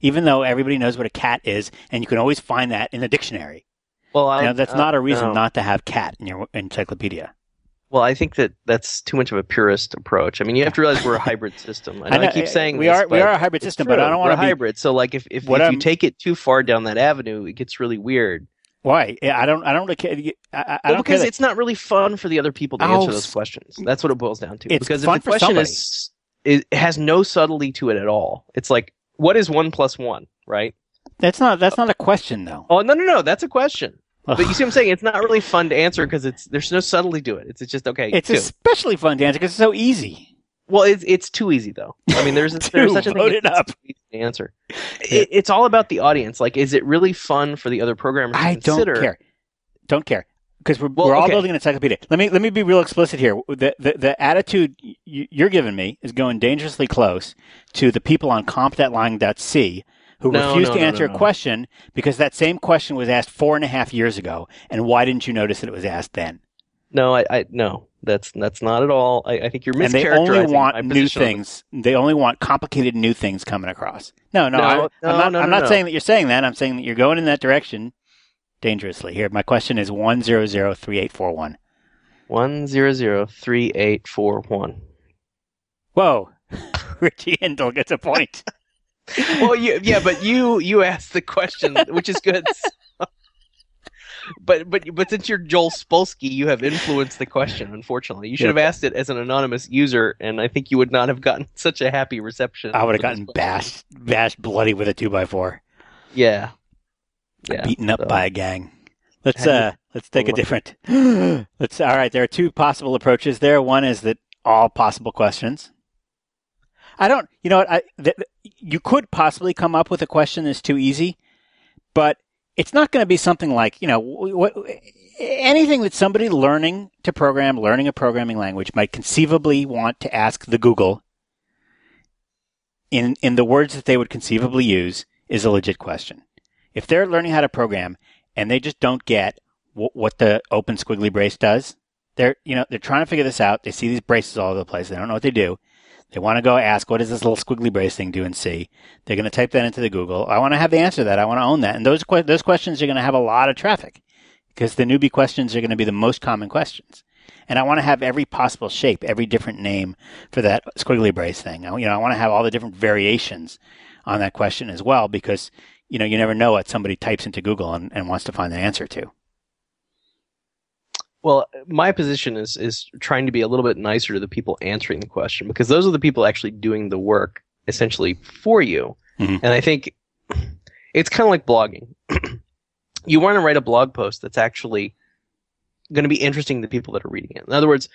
even though everybody knows what a cat is, and you can always find that in the dictionary. Well, I, now, that's uh, not a reason no. not to have cat in your encyclopedia. Well, I think that that's too much of a purist approach. I mean, you have to realize we're a hybrid system. I, know, I, know, I keep saying we this, are we are a hybrid system, true. but I don't want to be hybrid. So, like, if if, if you take it too far down that avenue, it gets really weird. Why? I don't. I don't really care. I, I well, don't because it's not really fun for the other people to oh, answer those questions. That's what it boils down to. It's because fun if the question is, it has no subtlety to it at all. It's like, what is one plus one? Right? That's not. That's not a question, though. Oh no, no, no. That's a question. But you see what I'm saying? It's not really fun to answer because it's there's no subtlety to it. It's, it's just okay. It's two. especially fun to answer because it's so easy. Well, it's it's too easy though. I mean, there's there's such a thing. It up. answer. It, it's all about the audience. Like, is it really fun for the other programmers? I consider? don't care. Don't care because we're, well, we're all okay. building an encyclopedia. Let me let me be real explicit here. The the, the attitude you're giving me is going dangerously close to the people on comp.lang.c who no, refused no, to answer no, a question because that same question was asked four and a half years ago. And why didn't you notice that it was asked then? No, I, I no, that's that's not at all. I, I think you're mischaracterizing. And they only want new things. They only want complicated new things coming across. No, no, I, am not. I'm not saying that you're saying that. I'm saying that you're going in that direction dangerously. Here, my question is one zero zero three eight four one. One zero zero three eight four one. Whoa, Richie Hindle gets a point. well, you, yeah, but you you asked the question, which is good. but but but since you're Joel Spolsky, you have influenced the question. Unfortunately, you should have asked it as an anonymous user, and I think you would not have gotten such a happy reception. I would have gotten bashed bashed bloody with a two by four. Yeah, yeah, beaten up so. by a gang. Let's uh let's take a different. let's all right. There are two possible approaches there. One is that all possible questions. I don't. You know what? I th- you could possibly come up with a question that's too easy, but it's not going to be something like you know what anything that somebody learning to program, learning a programming language might conceivably want to ask the Google in in the words that they would conceivably use is a legit question if they're learning how to program and they just don't get w- what the open squiggly brace does, they're you know they're trying to figure this out. They see these braces all over the place. They don't know what they do. They want to go ask, what does this little squiggly brace thing do in C? They're going to type that into the Google. I want to have the answer to that. I want to own that. And those que- those questions are going to have a lot of traffic because the newbie questions are going to be the most common questions. And I want to have every possible shape, every different name for that squiggly brace thing. I, you know, I want to have all the different variations on that question as well because you know, you never know what somebody types into Google and, and wants to find the answer to. Well, my position is is trying to be a little bit nicer to the people answering the question because those are the people actually doing the work essentially for you. Mm-hmm. And I think it's kind of like blogging. you want to write a blog post that's actually going to be interesting to the people that are reading it. In other words,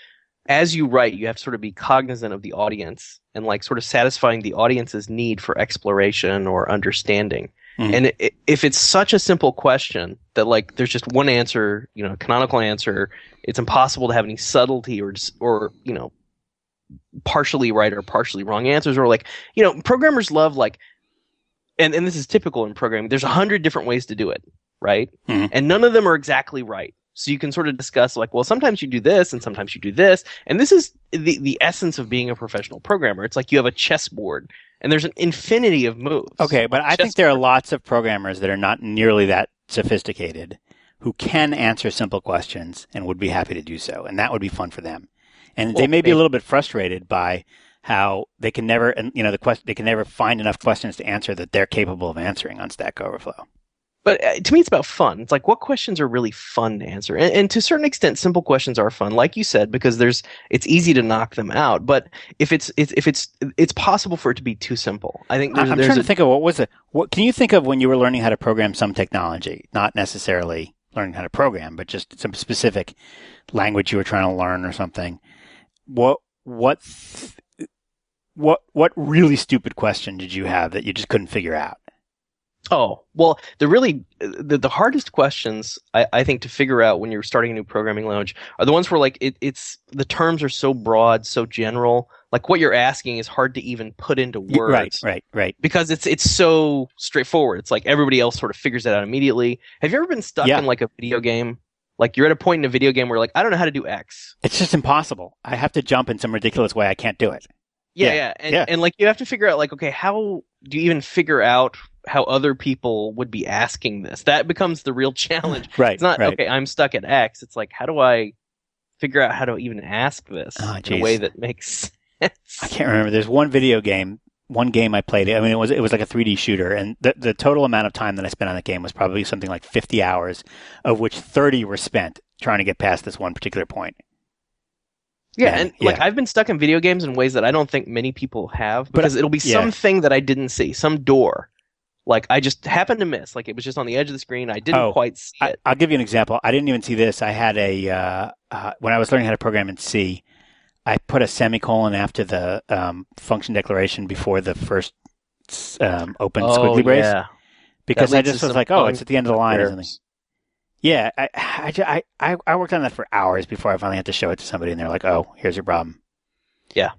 as you write, you have to sort of be cognizant of the audience and like sort of satisfying the audience's need for exploration or understanding. Mm. And it, if it's such a simple question that like there's just one answer, you know, canonical answer, it's impossible to have any subtlety or or you know, partially right or partially wrong answers or like you know, programmers love like, and and this is typical in programming. There's a hundred different ways to do it, right? Mm. And none of them are exactly right. So you can sort of discuss like, well, sometimes you do this and sometimes you do this. And this is the, the essence of being a professional programmer. It's like you have a chessboard and there's an infinity of moves. Okay, but I think there are lots of programmers that are not nearly that sophisticated who can answer simple questions and would be happy to do so. And that would be fun for them. And well, they may be a little bit frustrated by how they can never, and you know, the question, they can never find enough questions to answer that they're capable of answering on Stack Overflow but uh, to me it's about fun. It's like what questions are really fun to answer? And, and, to a certain extent simple questions are fun like you said because there's it's easy to knock them out. But if it's, it's if it's it's possible for it to be too simple i think i'm trying to think of what was it what can you think of when you were learning how to program some technology? Not necessarily learning how to program but just some specific language you were trying to learn or something. What what what what really stupid question did you have that you just couldn't figure out Oh, well, the really the, the hardest questions I, I think to figure out when you're starting a new programming language are the ones where like it, it's the terms are so broad, so general. Like what you're asking is hard to even put into words. Right, right, right. Because it's it's so straightforward. It's like everybody else sort of figures it out immediately. Have you ever been stuck yeah. in like a video game? Like you're at a point in a video game where like I don't know how to do X. It's just impossible. I have to jump in some ridiculous way. I can't do it. Yeah, yeah, yeah. And, yeah. and like you have to figure out like okay, how do you even figure out how other people would be asking this. That becomes the real challenge. right. It's not right. okay. I'm stuck at X. It's like how do I figure out how to even ask this oh, in a way that makes sense? I can't remember. There's one video game, one game I played. I mean, it was it was like a 3D shooter, and the the total amount of time that I spent on that game was probably something like 50 hours, of which 30 were spent trying to get past this one particular point. Yeah, and, and like I've been stuck in video games in ways that I don't think many people have because but, it'll be yeah. something that I didn't see, some door like I just happened to miss. Like it was just on the edge of the screen. I didn't oh, quite see it. I, will give you an example. I didn't even see this. I had a uh, uh, when I was learning how to program in C, I put a semicolon after the um, function declaration before the first um, open oh, squiggly brace yeah. because I just was like, oh, it's at the end of the line or something. Yeah, I, I, I, I worked on that for hours before I finally had to show it to somebody, and they're like, "Oh, here's your problem." Yeah,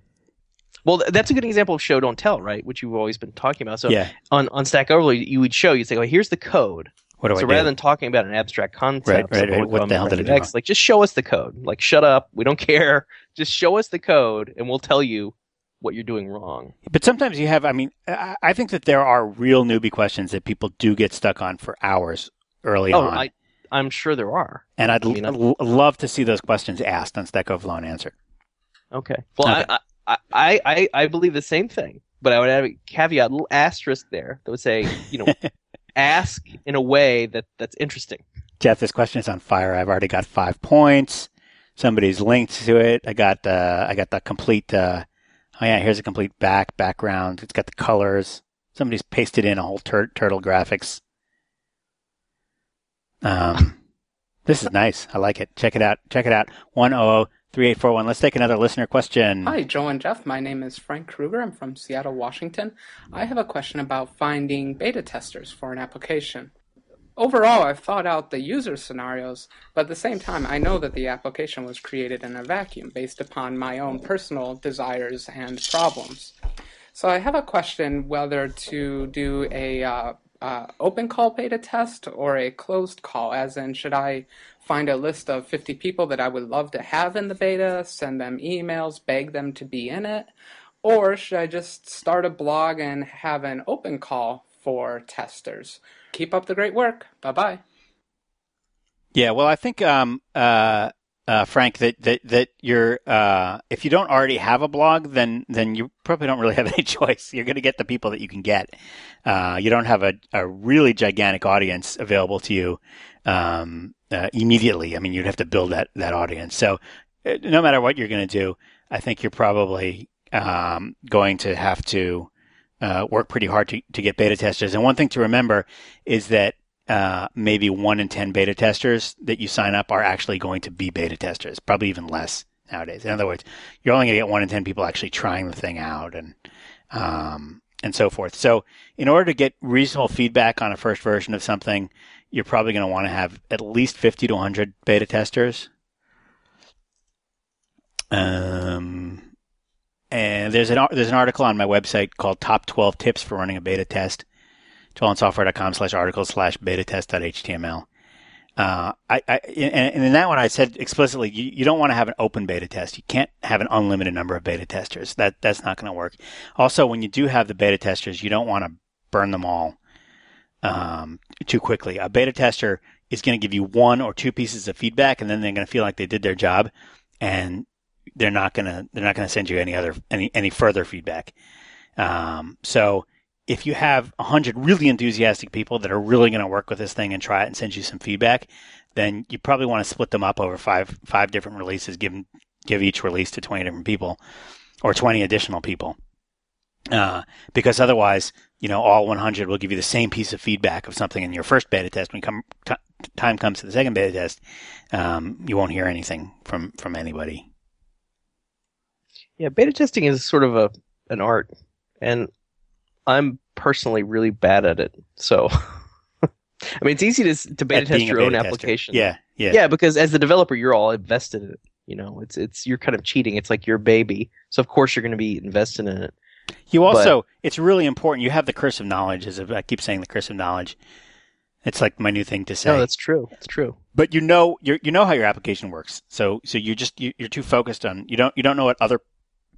well, that's a good example of show don't tell, right? Which you've always been talking about. So yeah. on on Stack Overflow, you would show, you'd say, "Well, here's the code." What do so I rather do? than talking about an abstract concept, right, right, right. what the hell did I do? Next, like just show us the code. Like shut up, we don't care. Just show us the code, and we'll tell you what you're doing wrong. But sometimes you have. I mean, I think that there are real newbie questions that people do get stuck on for hours early oh, on. I, I'm sure there are. And I'd I mean, l- love to see those questions asked on Stack Overflow and answered. Okay. Well, okay. I, I, I, I believe the same thing, but I would add a caveat, a little asterisk there that would say, you know, ask in a way that that's interesting. Jeff, this question is on fire. I've already got five points. Somebody's linked to it. I got uh, I got the complete. Uh, oh yeah, here's a complete back background. It's got the colors. Somebody's pasted in a whole tur- turtle graphics. Um, this is nice. I like it. Check it out. Check it out. One oh zero 3841. Let's take another listener question. Hi, Joel and Jeff. My name is Frank Krueger. I'm from Seattle, Washington. I have a question about finding beta testers for an application. Overall, I've thought out the user scenarios, but at the same time, I know that the application was created in a vacuum based upon my own personal desires and problems. So I have a question whether to do a uh, uh, open call beta test or a closed call, as in, should I find a list of 50 people that I would love to have in the beta, send them emails, beg them to be in it? Or should I just start a blog and have an open call for testers? Keep up the great work. Bye bye. Yeah, well, I think um, uh, uh, Frank, that that that you're uh, if you don't already have a blog, then then you probably don't really have any choice. You're going to get the people that you can get. Uh, you don't have a, a really gigantic audience available to you um, uh, immediately. I mean, you'd have to build that that audience. So uh, no matter what you're going to do, I think you're probably um, going to have to uh, work pretty hard to, to get beta testers. And one thing to remember is that uh, maybe one in 10 beta testers that you sign up are actually going to be beta testers, probably even less nowadays. In other words, you're only going to get one in 10 people actually trying the thing out. And, um, and so forth. So, in order to get reasonable feedback on a first version of something, you're probably going to want to have at least 50 to 100 beta testers. Um, and there's an there's an article on my website called "Top 12 Tips for Running a Beta Test." JoelOnSoftware.com slash articles slash beta test.html. Uh, I, I, and in that one, I said explicitly, you, you don't want to have an open beta test. You can't have an unlimited number of beta testers. That that's not going to work. Also, when you do have the beta testers, you don't want to burn them all um, too quickly. A beta tester is going to give you one or two pieces of feedback, and then they're going to feel like they did their job, and they're not going to they're not going to send you any other any any further feedback. Um, so if you have 100 really enthusiastic people that are really going to work with this thing and try it and send you some feedback, then you probably want to split them up over five five different releases, give give each release to 20 different people or 20 additional people. Uh, because otherwise, you know, all 100 will give you the same piece of feedback of something in your first beta test. When come t- time comes to the second beta test, um, you won't hear anything from from anybody. Yeah, beta testing is sort of a an art, and I'm personally really bad at it. So, I mean, it's easy to to beta test your own tester. application. Yeah, yeah, yeah. Because as the developer, you're all invested in it. You know, it's it's you're kind of cheating. It's like your baby, so of course you're going to be invested in it. You also, but, it's really important. You have the curse of knowledge. As I keep saying, the curse of knowledge. It's like my new thing to say. No, that's true. It's true. But you know, you you know how your application works. So so you just you, you're too focused on you don't you don't know what other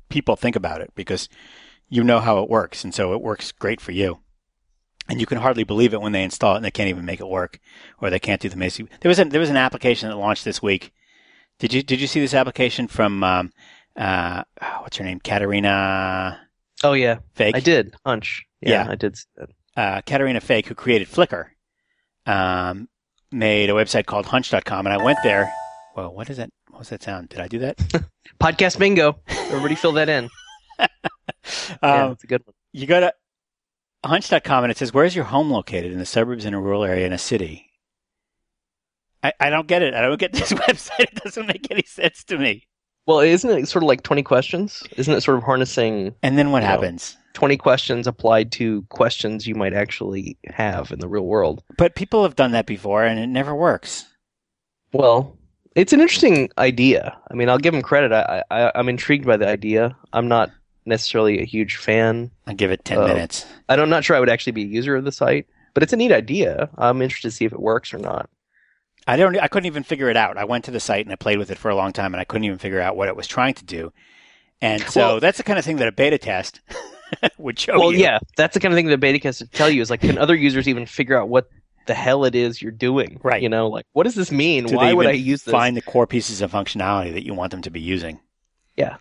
people think about it because you know how it works, and so it works great for you. And you can hardly believe it when they install it and they can't even make it work, or they can't do the Macy. There was a, there was an application that launched this week. Did you did you see this application from um, uh, what's her name, Caterina? Oh yeah, Fake. I did Hunch. Yeah, yeah. I did. Uh, Caterina Fake, who created Flickr, um, made a website called Hunch.com, and I went there. Well, what is that? What was that sound? Did I do that? Podcast bingo. Everybody fill that in. yeah, um, that's a good one. You go to hunch.com and it says, Where's your home located? In the suburbs, in a rural area, in a city. I, I don't get it. I don't get this website. It doesn't make any sense to me. Well, isn't it sort of like 20 questions? Isn't it sort of harnessing? And then what happens? Know, 20 questions applied to questions you might actually have in the real world. But people have done that before and it never works. Well, it's an interesting idea. I mean, I'll give them credit. I, I, I'm intrigued by the idea. I'm not necessarily a huge fan. I give it ten uh, minutes. I'm not sure I would actually be a user of the site, but it's a neat idea. I'm interested to see if it works or not. I don't. I couldn't even figure it out. I went to the site and I played with it for a long time, and I couldn't even figure out what it was trying to do. And so well, that's the kind of thing that a beta test would show well, you. yeah, that's the kind of thing that a beta test would tell you is like, can other users even figure out what the hell it is you're doing? Right. You know, like, what does this mean? Do Why would I use this? Find the core pieces of functionality that you want them to be using. Yeah.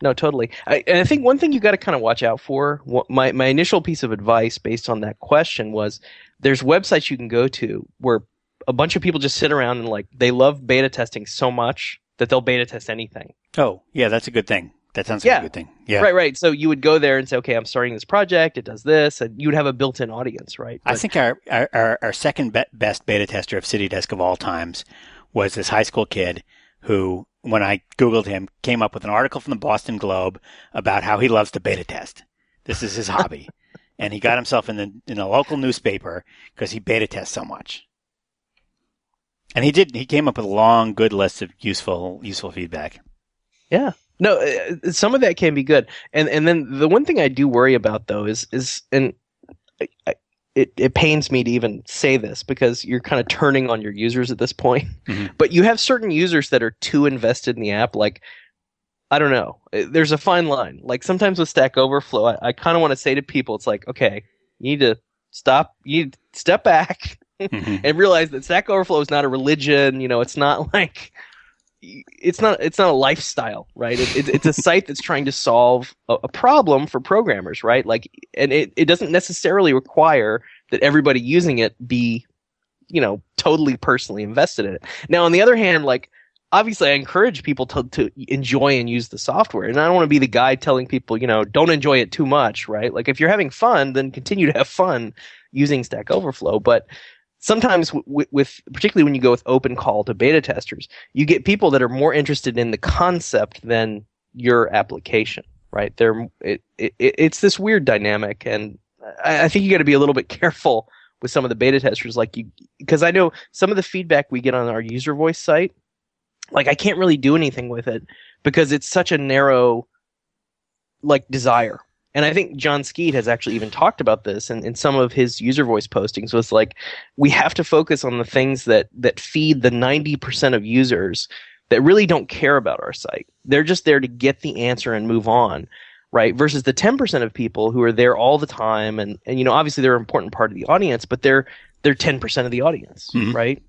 No, totally. I, and I think one thing you got to kind of watch out for. My my initial piece of advice based on that question was, there's websites you can go to where a bunch of people just sit around and like they love beta testing so much that they'll beta test anything. Oh, yeah, that's a good thing. That sounds like yeah. a good thing. Yeah. Right, right. So you would go there and say, okay, I'm starting this project. It does this, and you would have a built-in audience, right? But, I think our, our, our second best beta tester of CityDesk of all times was this high school kid who when I Googled him, came up with an article from the Boston Globe about how he loves to beta test. This is his hobby. and he got himself in the in a local newspaper because he beta tests so much. And he did. He came up with a long, good list of useful, useful feedback. Yeah. No, uh, some of that can be good. And and then the one thing I do worry about though is is and I, it, it pains me to even say this because you're kind of turning on your users at this point. Mm-hmm. But you have certain users that are too invested in the app. Like, I don't know. Eh, there's a fine line. Like sometimes with Stack Overflow, I, I kind of want to say to people, it's like, okay, you need to stop. You need to step back mm-hmm. and realize that Stack Overflow is not a religion. You know, it's not like it's not it's not a lifestyle, right? It, it, it's a site that's trying to solve a, a, problem for programmers, right? Like, and it, it doesn't necessarily require that everybody using it be, you know, totally personally invested in it. Now, on the other hand, like obviously, I encourage people to to enjoy and use the software, and I don't want to be the guy telling people, you know, don't enjoy it too much, right? Like, if you're having fun, then continue to have fun using Stack Overflow, but sometimes w- with particularly when you go with open call to beta testers you get people that are more interested in the concept than your application right? They're it, it it's this weird dynamic, and I, I think you got to be a little bit careful with some of the beta testers, like you, because I know some of the feedback we get on our UserVoice site, like I can't really do anything with it because it's such a narrow, like desire. And I think Jon Skeet has actually even talked about this in, in some of his UserVoice postings. Was like we have to focus on the things that that feed the ninety percent of users that really don't care about our site. They're just there to get the answer and move on right? Versus the 10% of people who are there all the time and, and you know, obviously they're an important part of the audience, but they're they're 10% of the audience, mm-hmm. right?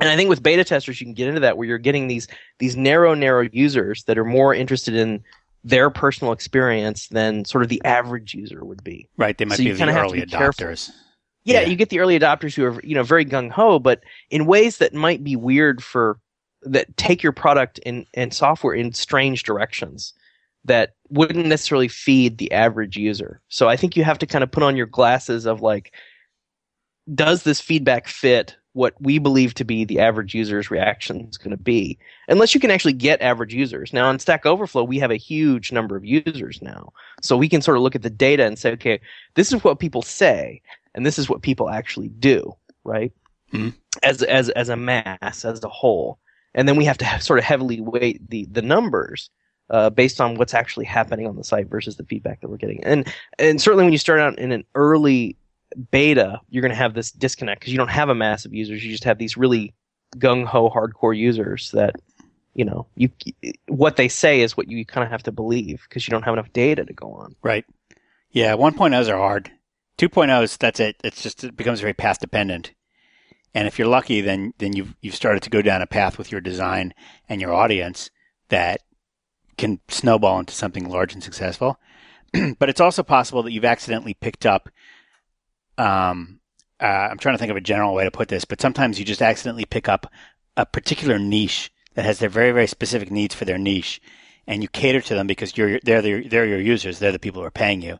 And I think with beta testers you can get into that where you're getting these these narrow narrow users that are more interested in their personal experience than sort of the average user would be. Right, they might so be the early be adopters. Yeah, yeah, you get the early adopters who are you know very gung ho, but in ways that might be weird for that take your product and and software in strange directions that wouldn't necessarily feed the average user. So I think you have to kind of put on your glasses of like, does this feedback fit what we believe to be the average user's reaction is going to be? Unless you can actually get average users. Now on Stack Overflow, we have a huge number of users now. So we can sort of look at the data and say, okay, this is what people say, and this is what people actually do, right? Mm-hmm. As, as, as a mass, as a whole. And then we have to have, sort of heavily weight the, the numbers uh, based on what's actually happening on the site versus the feedback that we're getting. And and certainly when you start out in an early beta, you're going to have this disconnect because you don't have a mass of users. You just have these really gung ho hardcore users that you know you what they say is what you kind of have to believe because you don't have enough data to go on. Right. Yeah. 1.0s are hard. 2.0s, that's it. It's just it becomes very path dependent. And if you're lucky, then then you've you've started to go down a path with your design and your audience that can snowball into something large and successful. but it's also possible that you've accidentally picked up. Um, uh, I'm trying to think of a general way to put this, but sometimes you just accidentally pick up a particular niche that has their very very specific needs for their niche, and you cater to them because you're they're the, they're your users, they're the people who are paying you,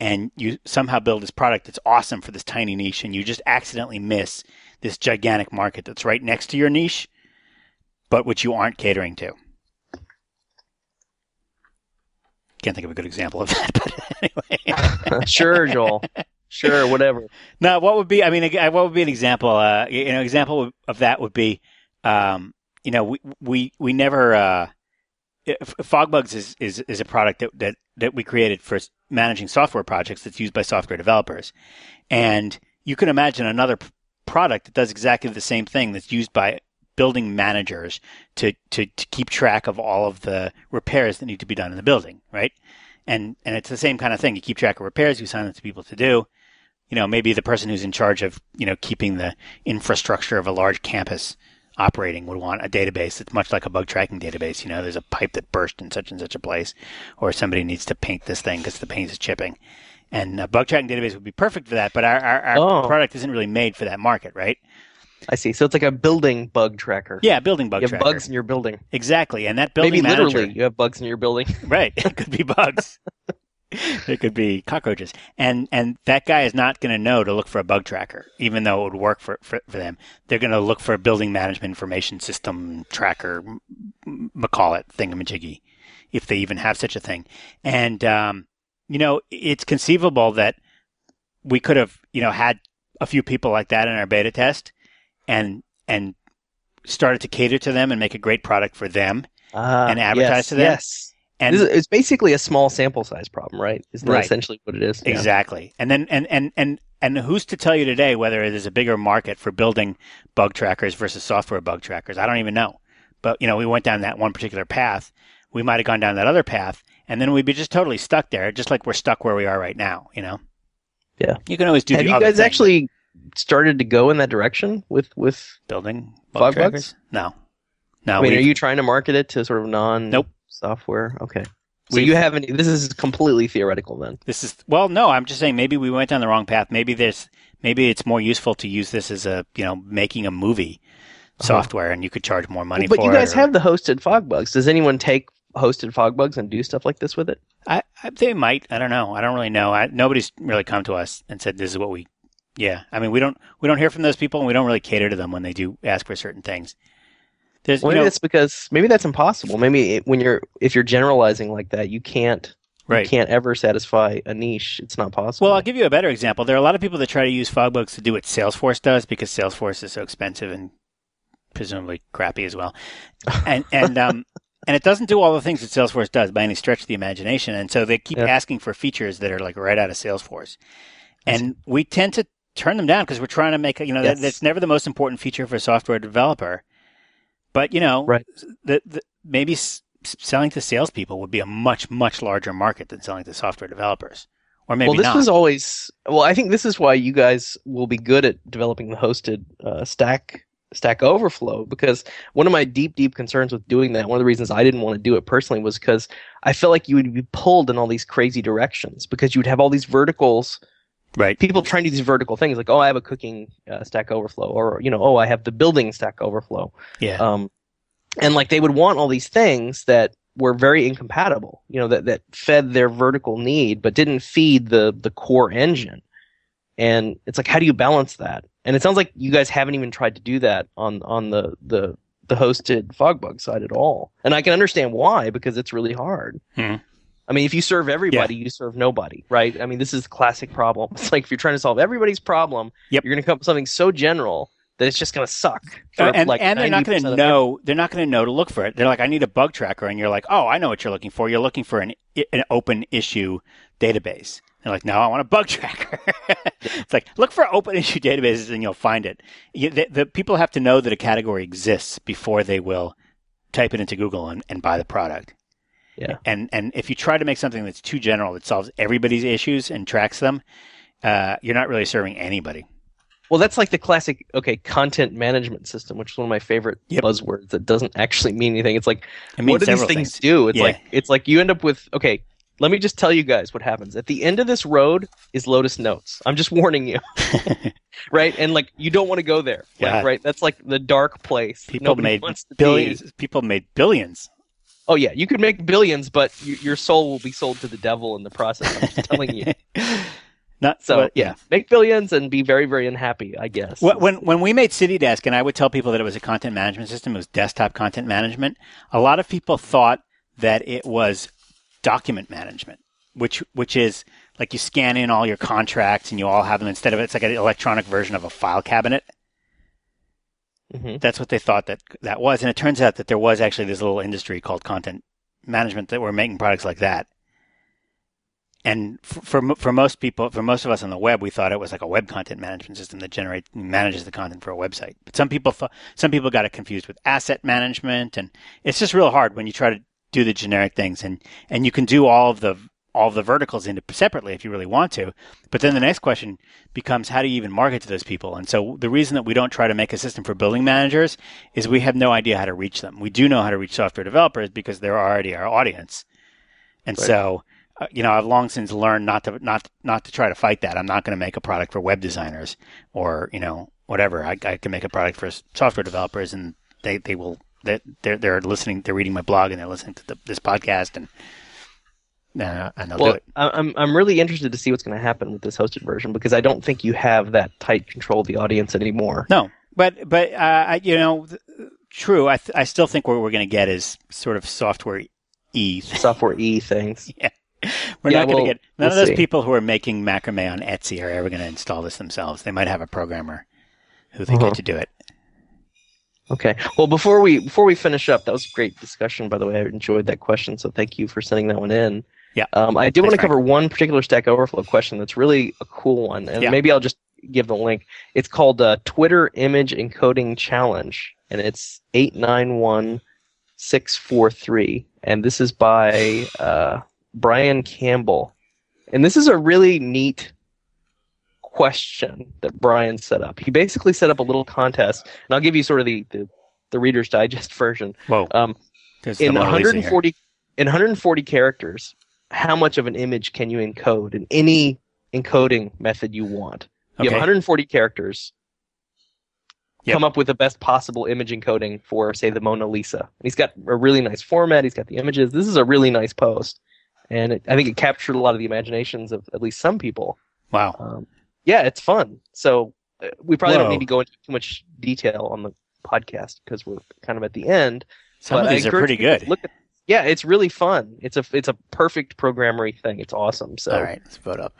and you somehow build this product that's awesome for this tiny niche, and you just accidentally miss this gigantic market that's right next to your niche, but which you aren't catering to. Can't think of a good example of that, but anyway. sure, Joel. Sure, whatever. Now, what would be? I mean, what would be an example? Uh, you know, example of that would be, um, you know, we we we never. Uh, FogBugz is, is is a product that, that that we created for managing software projects that's used by software developers, and you can imagine another product that does exactly the same thing that's used by building managers to, to, to keep track of all of the repairs that need to be done in the building, right? And and it's the same kind of thing. You keep track of repairs, you assign them to people to do. You know, maybe the person who's in charge of, you know, keeping the infrastructure of a large campus operating would want a database that's much like a bug tracking database. You know, there's a pipe that burst in such and such a place, or somebody needs to paint this thing because the paint is chipping. And a bug tracking database would be perfect for that, but our, our, our oh. product isn't really made for that market, right? I see. So it's like a building bug tracker. Yeah, building bug you tracker. have bugs in your building. Exactly, and that building maybe manager, literally you have bugs in your building. right, it could be bugs. it could be cockroaches, and and that guy is not going to know to look for a bug tracker, even though it would work for for, for them. They're going to look for a building management information system tracker, call it thingamajiggy, if they even have such a thing. And um, you know, it's conceivable that we could have you know had a few people like that in our beta test and and started to cater to them and make a great product for them uh, and advertise yes, to them. Yes. And is, it's basically a small sample size problem, right? Isn't that right. essentially what it is? Exactly. Yeah. And then and and and and who's to tell you today whether there's a bigger market for building bug trackers versus software bug trackers? I don't even know. But you know, we went down that one particular path. We might have gone down that other path, and then we'd be just totally stuck there, just like we're stuck where we are right now. You know. Yeah. You can always do. Have you guys thing, actually started to go in that direction with with building bug bugs? No, no. I mean, are you trying to market it to sort of non nope software? Okay. So you haven't. This is completely theoretical then. This is well, no. I'm just saying maybe we went down the wrong path. Maybe there's maybe it's more useful to use this as a you know making a movie uh-huh. software, and you could charge more money well, but you guys or, have the hosted FogBugz. Does anyone take hosted FogBugz and do stuff like this with it? I, I they might. I don't know. I don't really know. I, nobody's really come to us and said this is what we yeah, I mean we don't we don't hear from those people, and we don't really cater to them when they do ask for certain things. There's, well, maybe know, that's because maybe that's impossible. Maybe it, when you're if you're generalizing like that, you can't right. you can't ever satisfy a niche. It's not possible. Well, I'll give you a better example. There are a lot of people that try to use FogBugz to do what Salesforce does because Salesforce is so expensive and presumably crappy as well. And and um and it doesn't do all the things that Salesforce does by any stretch of the imagination. And so they keep yeah. asking for features that are like right out of Salesforce. And we tend to turn them down because we're trying to make you know yes. that, that's never the most important feature for a software developer. But you know, right. the, the, maybe s- selling to salespeople would be a much much larger market than selling to software developers. Or maybe well, this not. was always well. I think this is why you guys will be good at developing the hosted uh, stack Stack Overflow because one of my deep, deep concerns with doing that, one of the reasons I didn't want to do it personally was because I felt like you would be pulled in all these crazy directions because you would have all these verticals Right. People trying to do these vertical things like, oh, I have a cooking uh, Stack Overflow, or you know, oh, I have the building Stack Overflow. Yeah. Um, and like they would want all these things that were very incompatible. You know, that that fed their vertical need but didn't feed the the core engine. And it's like, how do you balance that? And it sounds like you guys haven't even tried to do that on on the the the hosted Fogbug side at all. And I can understand why because it's really hard. Hmm. I mean, if you serve everybody, yeah. you serve nobody, right? I mean, this is the classic problem. It's like if you're trying to solve everybody's problem, yep. you're going to come up with something so general that it's just going to suck. Uh, and, like and they're not going to know. They're not going to know to look for it. They're like, I need a bug tracker, and you're like, oh, I know what you're looking for. You're looking for an an open issue database. They're like, no, I want a bug tracker. it's like look for open issue databases, and you'll find it. You, the, the, people have to know that a category exists before they will type it into Google and, and buy the product. Yeah. And and if you try to make something that's too general that solves everybody's issues and tracks them, uh, you're not really serving anybody. Well, that's like the classic okay content management system, which is one of my favorite yep. buzzwords that doesn't actually mean anything. It's like it what do these things, things, do? It's yeah. like it's like you end up with okay. Let me just tell you guys what happens. At the end of this road is Lotus Notes. I'm just warning you. right? And like you don't want to go there. Yeah. Like, right? That's like the dark place. People Nobody made billions. People made billions Oh yeah, you could make billions, but you, your soul will be sold to the devil in the process. I'm just telling you. Not so. But, yeah, make billions and be very, very unhappy. I guess. When when we made CityDesk, and I would tell people that it was a content management system, it was desktop content management. A lot of people thought that it was document management, which which is like you scan in all your contracts and you all have them instead of it's like an electronic version of a file cabinet. Mm-hmm. That's what they thought that that was, and it turns out that there was actually this little industry called content management that were making products like that. And for, for for most people, for most of us on the web, we thought it was like a web content management system that generates manages the content for a website. But some people some people got it confused with asset management, and it's just real hard when you try to do the generic things and and you can do all of the all the verticals into separately if you really want to. But then the next question becomes how do you even market to those people? And so the reason that we don't try to make a system for building managers is we have no idea how to reach them. We do know how to reach software developers because they're already our audience. And right. so uh, you know, I've long since learned not to not not to try to fight that. I'm not going to make a product for web designers or you know whatever. I, I can make a product for software developers, and they, they will they they're they're listening, they're reading my blog, and they're listening to the, this podcast, and uh, and they'll well, do it. I'm I'm really interested to see what's going to happen with this hosted version because I don't think you have that tight control of the audience anymore. No, but but uh, you know, true. I th- I still think what we're going to get is sort of software e software e things. yeah. We're yeah, not going to get none we'll of those see. people who are making macrame on Etsy are ever going to install this themselves. They might have a programmer who they uh-huh. get to do it. Okay. Well, before we before we finish up, that was a great discussion. By the way, I enjoyed that question, so thank you for sending that one in. Yeah. Um, I do want to cover one particular Stack Overflow question that's really a cool one, and yeah. maybe I'll just give the link. It's called uh, Twitter Image Encoding Challenge, and it's eight nine one six four three, and this is by uh, Brian Campbell, and this is a really neat question that Brian set up. He basically set up a little contest, and I'll give you sort of the the, the Reader's Digest version. Whoa. Um, in 140 in 140 characters, how much of an image can you encode in any encoding method you want. You okay. have 140 characters. Yep. Come up with the best possible image encoding for, say, the Mona Lisa. And he's got a really nice format. He's got the images. This is a really nice post, and it, I think it captured a lot of the imaginations of at least some people. Wow. Um, yeah, it's fun. So uh, we probably Whoa. don't need to go into too much detail on the podcast because we're kind of at the end. Some of these are pretty good. Look at, yeah, it's really fun. It's a it's a perfect programmery thing. It's awesome. So all right, let's vote up.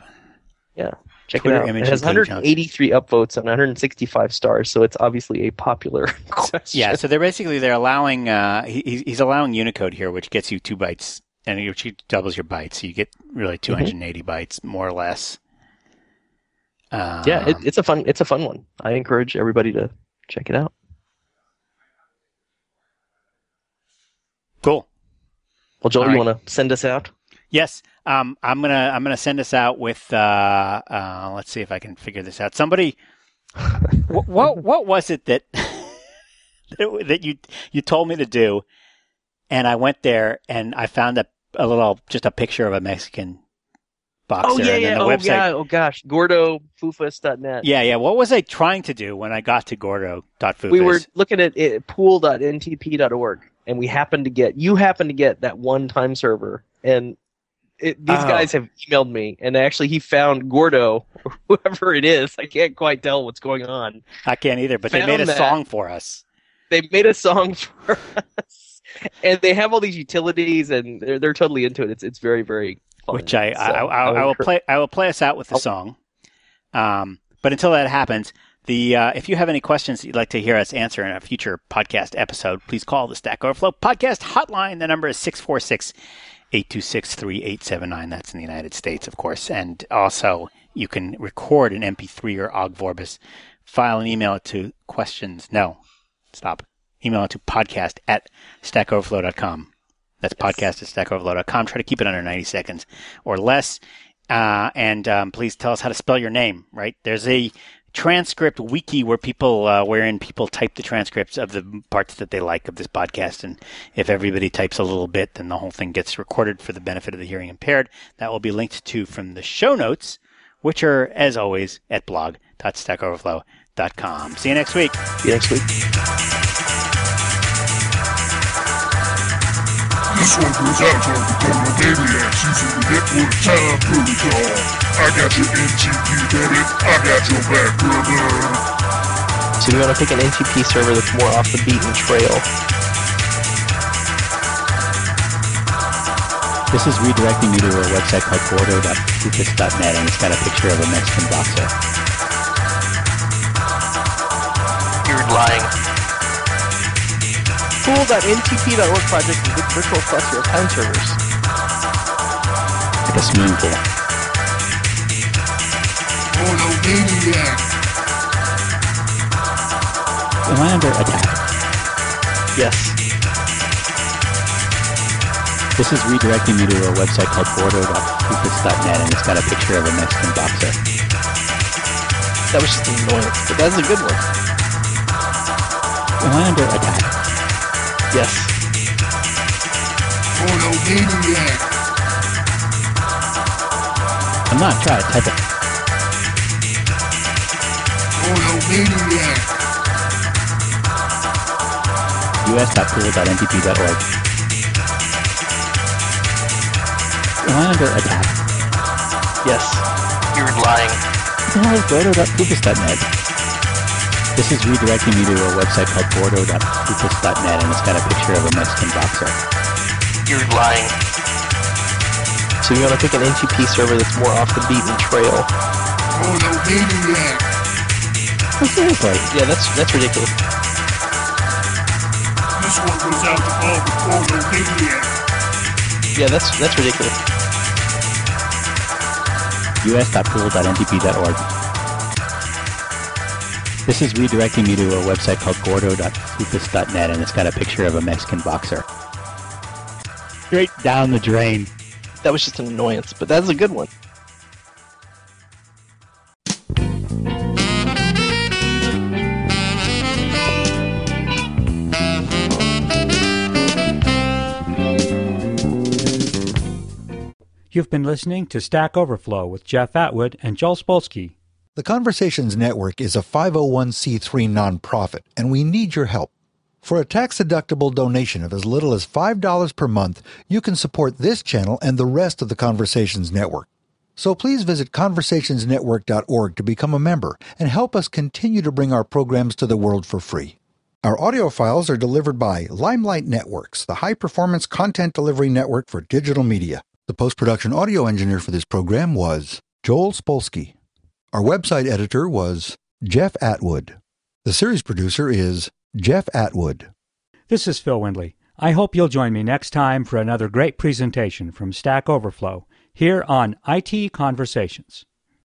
Yeah, check Twitter it out. It has 183 upvotes and 165 stars, so it's obviously a popular question. Yeah, so they're basically they're allowing uh, he, he's allowing Unicode here, which gets you two bytes and which doubles your bytes, so you get really 280 mm-hmm. bytes more or less. Um, yeah, it, it's a fun it's a fun one. I encourage everybody to check it out. Cool. Well, Joel, All you want to send us out? Yes, um, I'm gonna I'm gonna send us out with. Uh, uh, let's see if I can figure this out. Somebody, what, what what was it that that you you told me to do, and I went there and I found a a little just a picture of a Mexican boxer. Oh yeah, yeah. oh website, yeah. Oh gosh, GordoFufas.net. Yeah, yeah. What was I trying to do when I got to Gordo.fufas? We were looking at it, pool.ntp.org, and we happened to get you happened to get that one time server, and it, these oh. guys have emailed me, and actually he found Gordo, or whoever it is. I can't quite tell what's going on. I can't either, but found they made a that. song for us. They made a song for us, and they have all these utilities, and they're they're totally into it. It's it's very very fun. Which I so I, I, I, will play I will play us out with the song. Um, but until that happens, the uh, if you have any questions that you'd like to hear us answer in a future podcast episode, please call the Stack Overflow podcast hotline. The number is six four six. 826 3879. That's in the United States, of course. And also, you can record an MP3 or OGG Vorbis, file and email it to questions. No, stop. Email it to podcast at stackoverflow.com. That's yes. podcast at stackoverflow.com. Try to keep it under 90 seconds or less. Uh, and um, please tell us how to spell your name, right? There's a transcript wiki where people uh, wherein people type the transcripts of the parts that they like of this podcast and if everybody types a little bit then the whole thing gets recorded for the benefit of the hearing impaired that will be linked to from the show notes which are as always at blog.stackoverflow.com see you next week see you next week This one goes out to all the maniacs using the network time protocol. I got your NTP, baby. I got your back, brother. So we want to pick an NTP server that's more off the beaten trail. This is redirecting me to a website called gordo.fufas.net and it's got a picture of a Mexican boxer. You're lying. Pool.ntp.org project is a virtual cluster of time servers. Like a swimming pool. Oh no, maniac! Am I under attack? Yes. This is redirecting me to a website called gordo.fufas.net and it's got a picture of a Mexican boxer. That was just an annoyance, but that's a good one. Am I under attack? Yes. I'm not trying to type it. Us.pool.ntp.org. Am I under attack? Yes. You're lying. What the hell is? This is redirecting me to a website called gordo.fufas.net and it's got a picture of a Mexican boxer. You're lying. So you want to pick an NTP server that's more off the beaten trail. Oh no, maniac! Oh, seriously? Yeah, that's that's ridiculous. This one goes out to all the Gordo maniac. Yeah, that's that's ridiculous. us.pool.ntp.org. This is redirecting me to a website called gordo.fufas.net and it's got a picture of a Mexican boxer. Straight down the drain. That was just an annoyance, but that's a good one. You've been listening to Stack Overflow with Jeff Atwood and Joel Spolsky. The Conversations Network is a 501c3 nonprofit, and we need your help. For a tax-deductible donation of as little as $5 per month, you can support this channel and the rest of the Conversations Network. So please visit conversationsnetwork.org to become a member and help us continue to bring our programs to the world for free. Our audio files are delivered by Limelight Networks, the high performance content delivery network for digital media. The post production audio engineer for this program was Joel Spolsky. Our website editor was Jeff Atwood. The series producer is Jeff Atwood. This is Phil Windley. I hope you'll join me next time for another great presentation from Stack Overflow here on IT Conversations.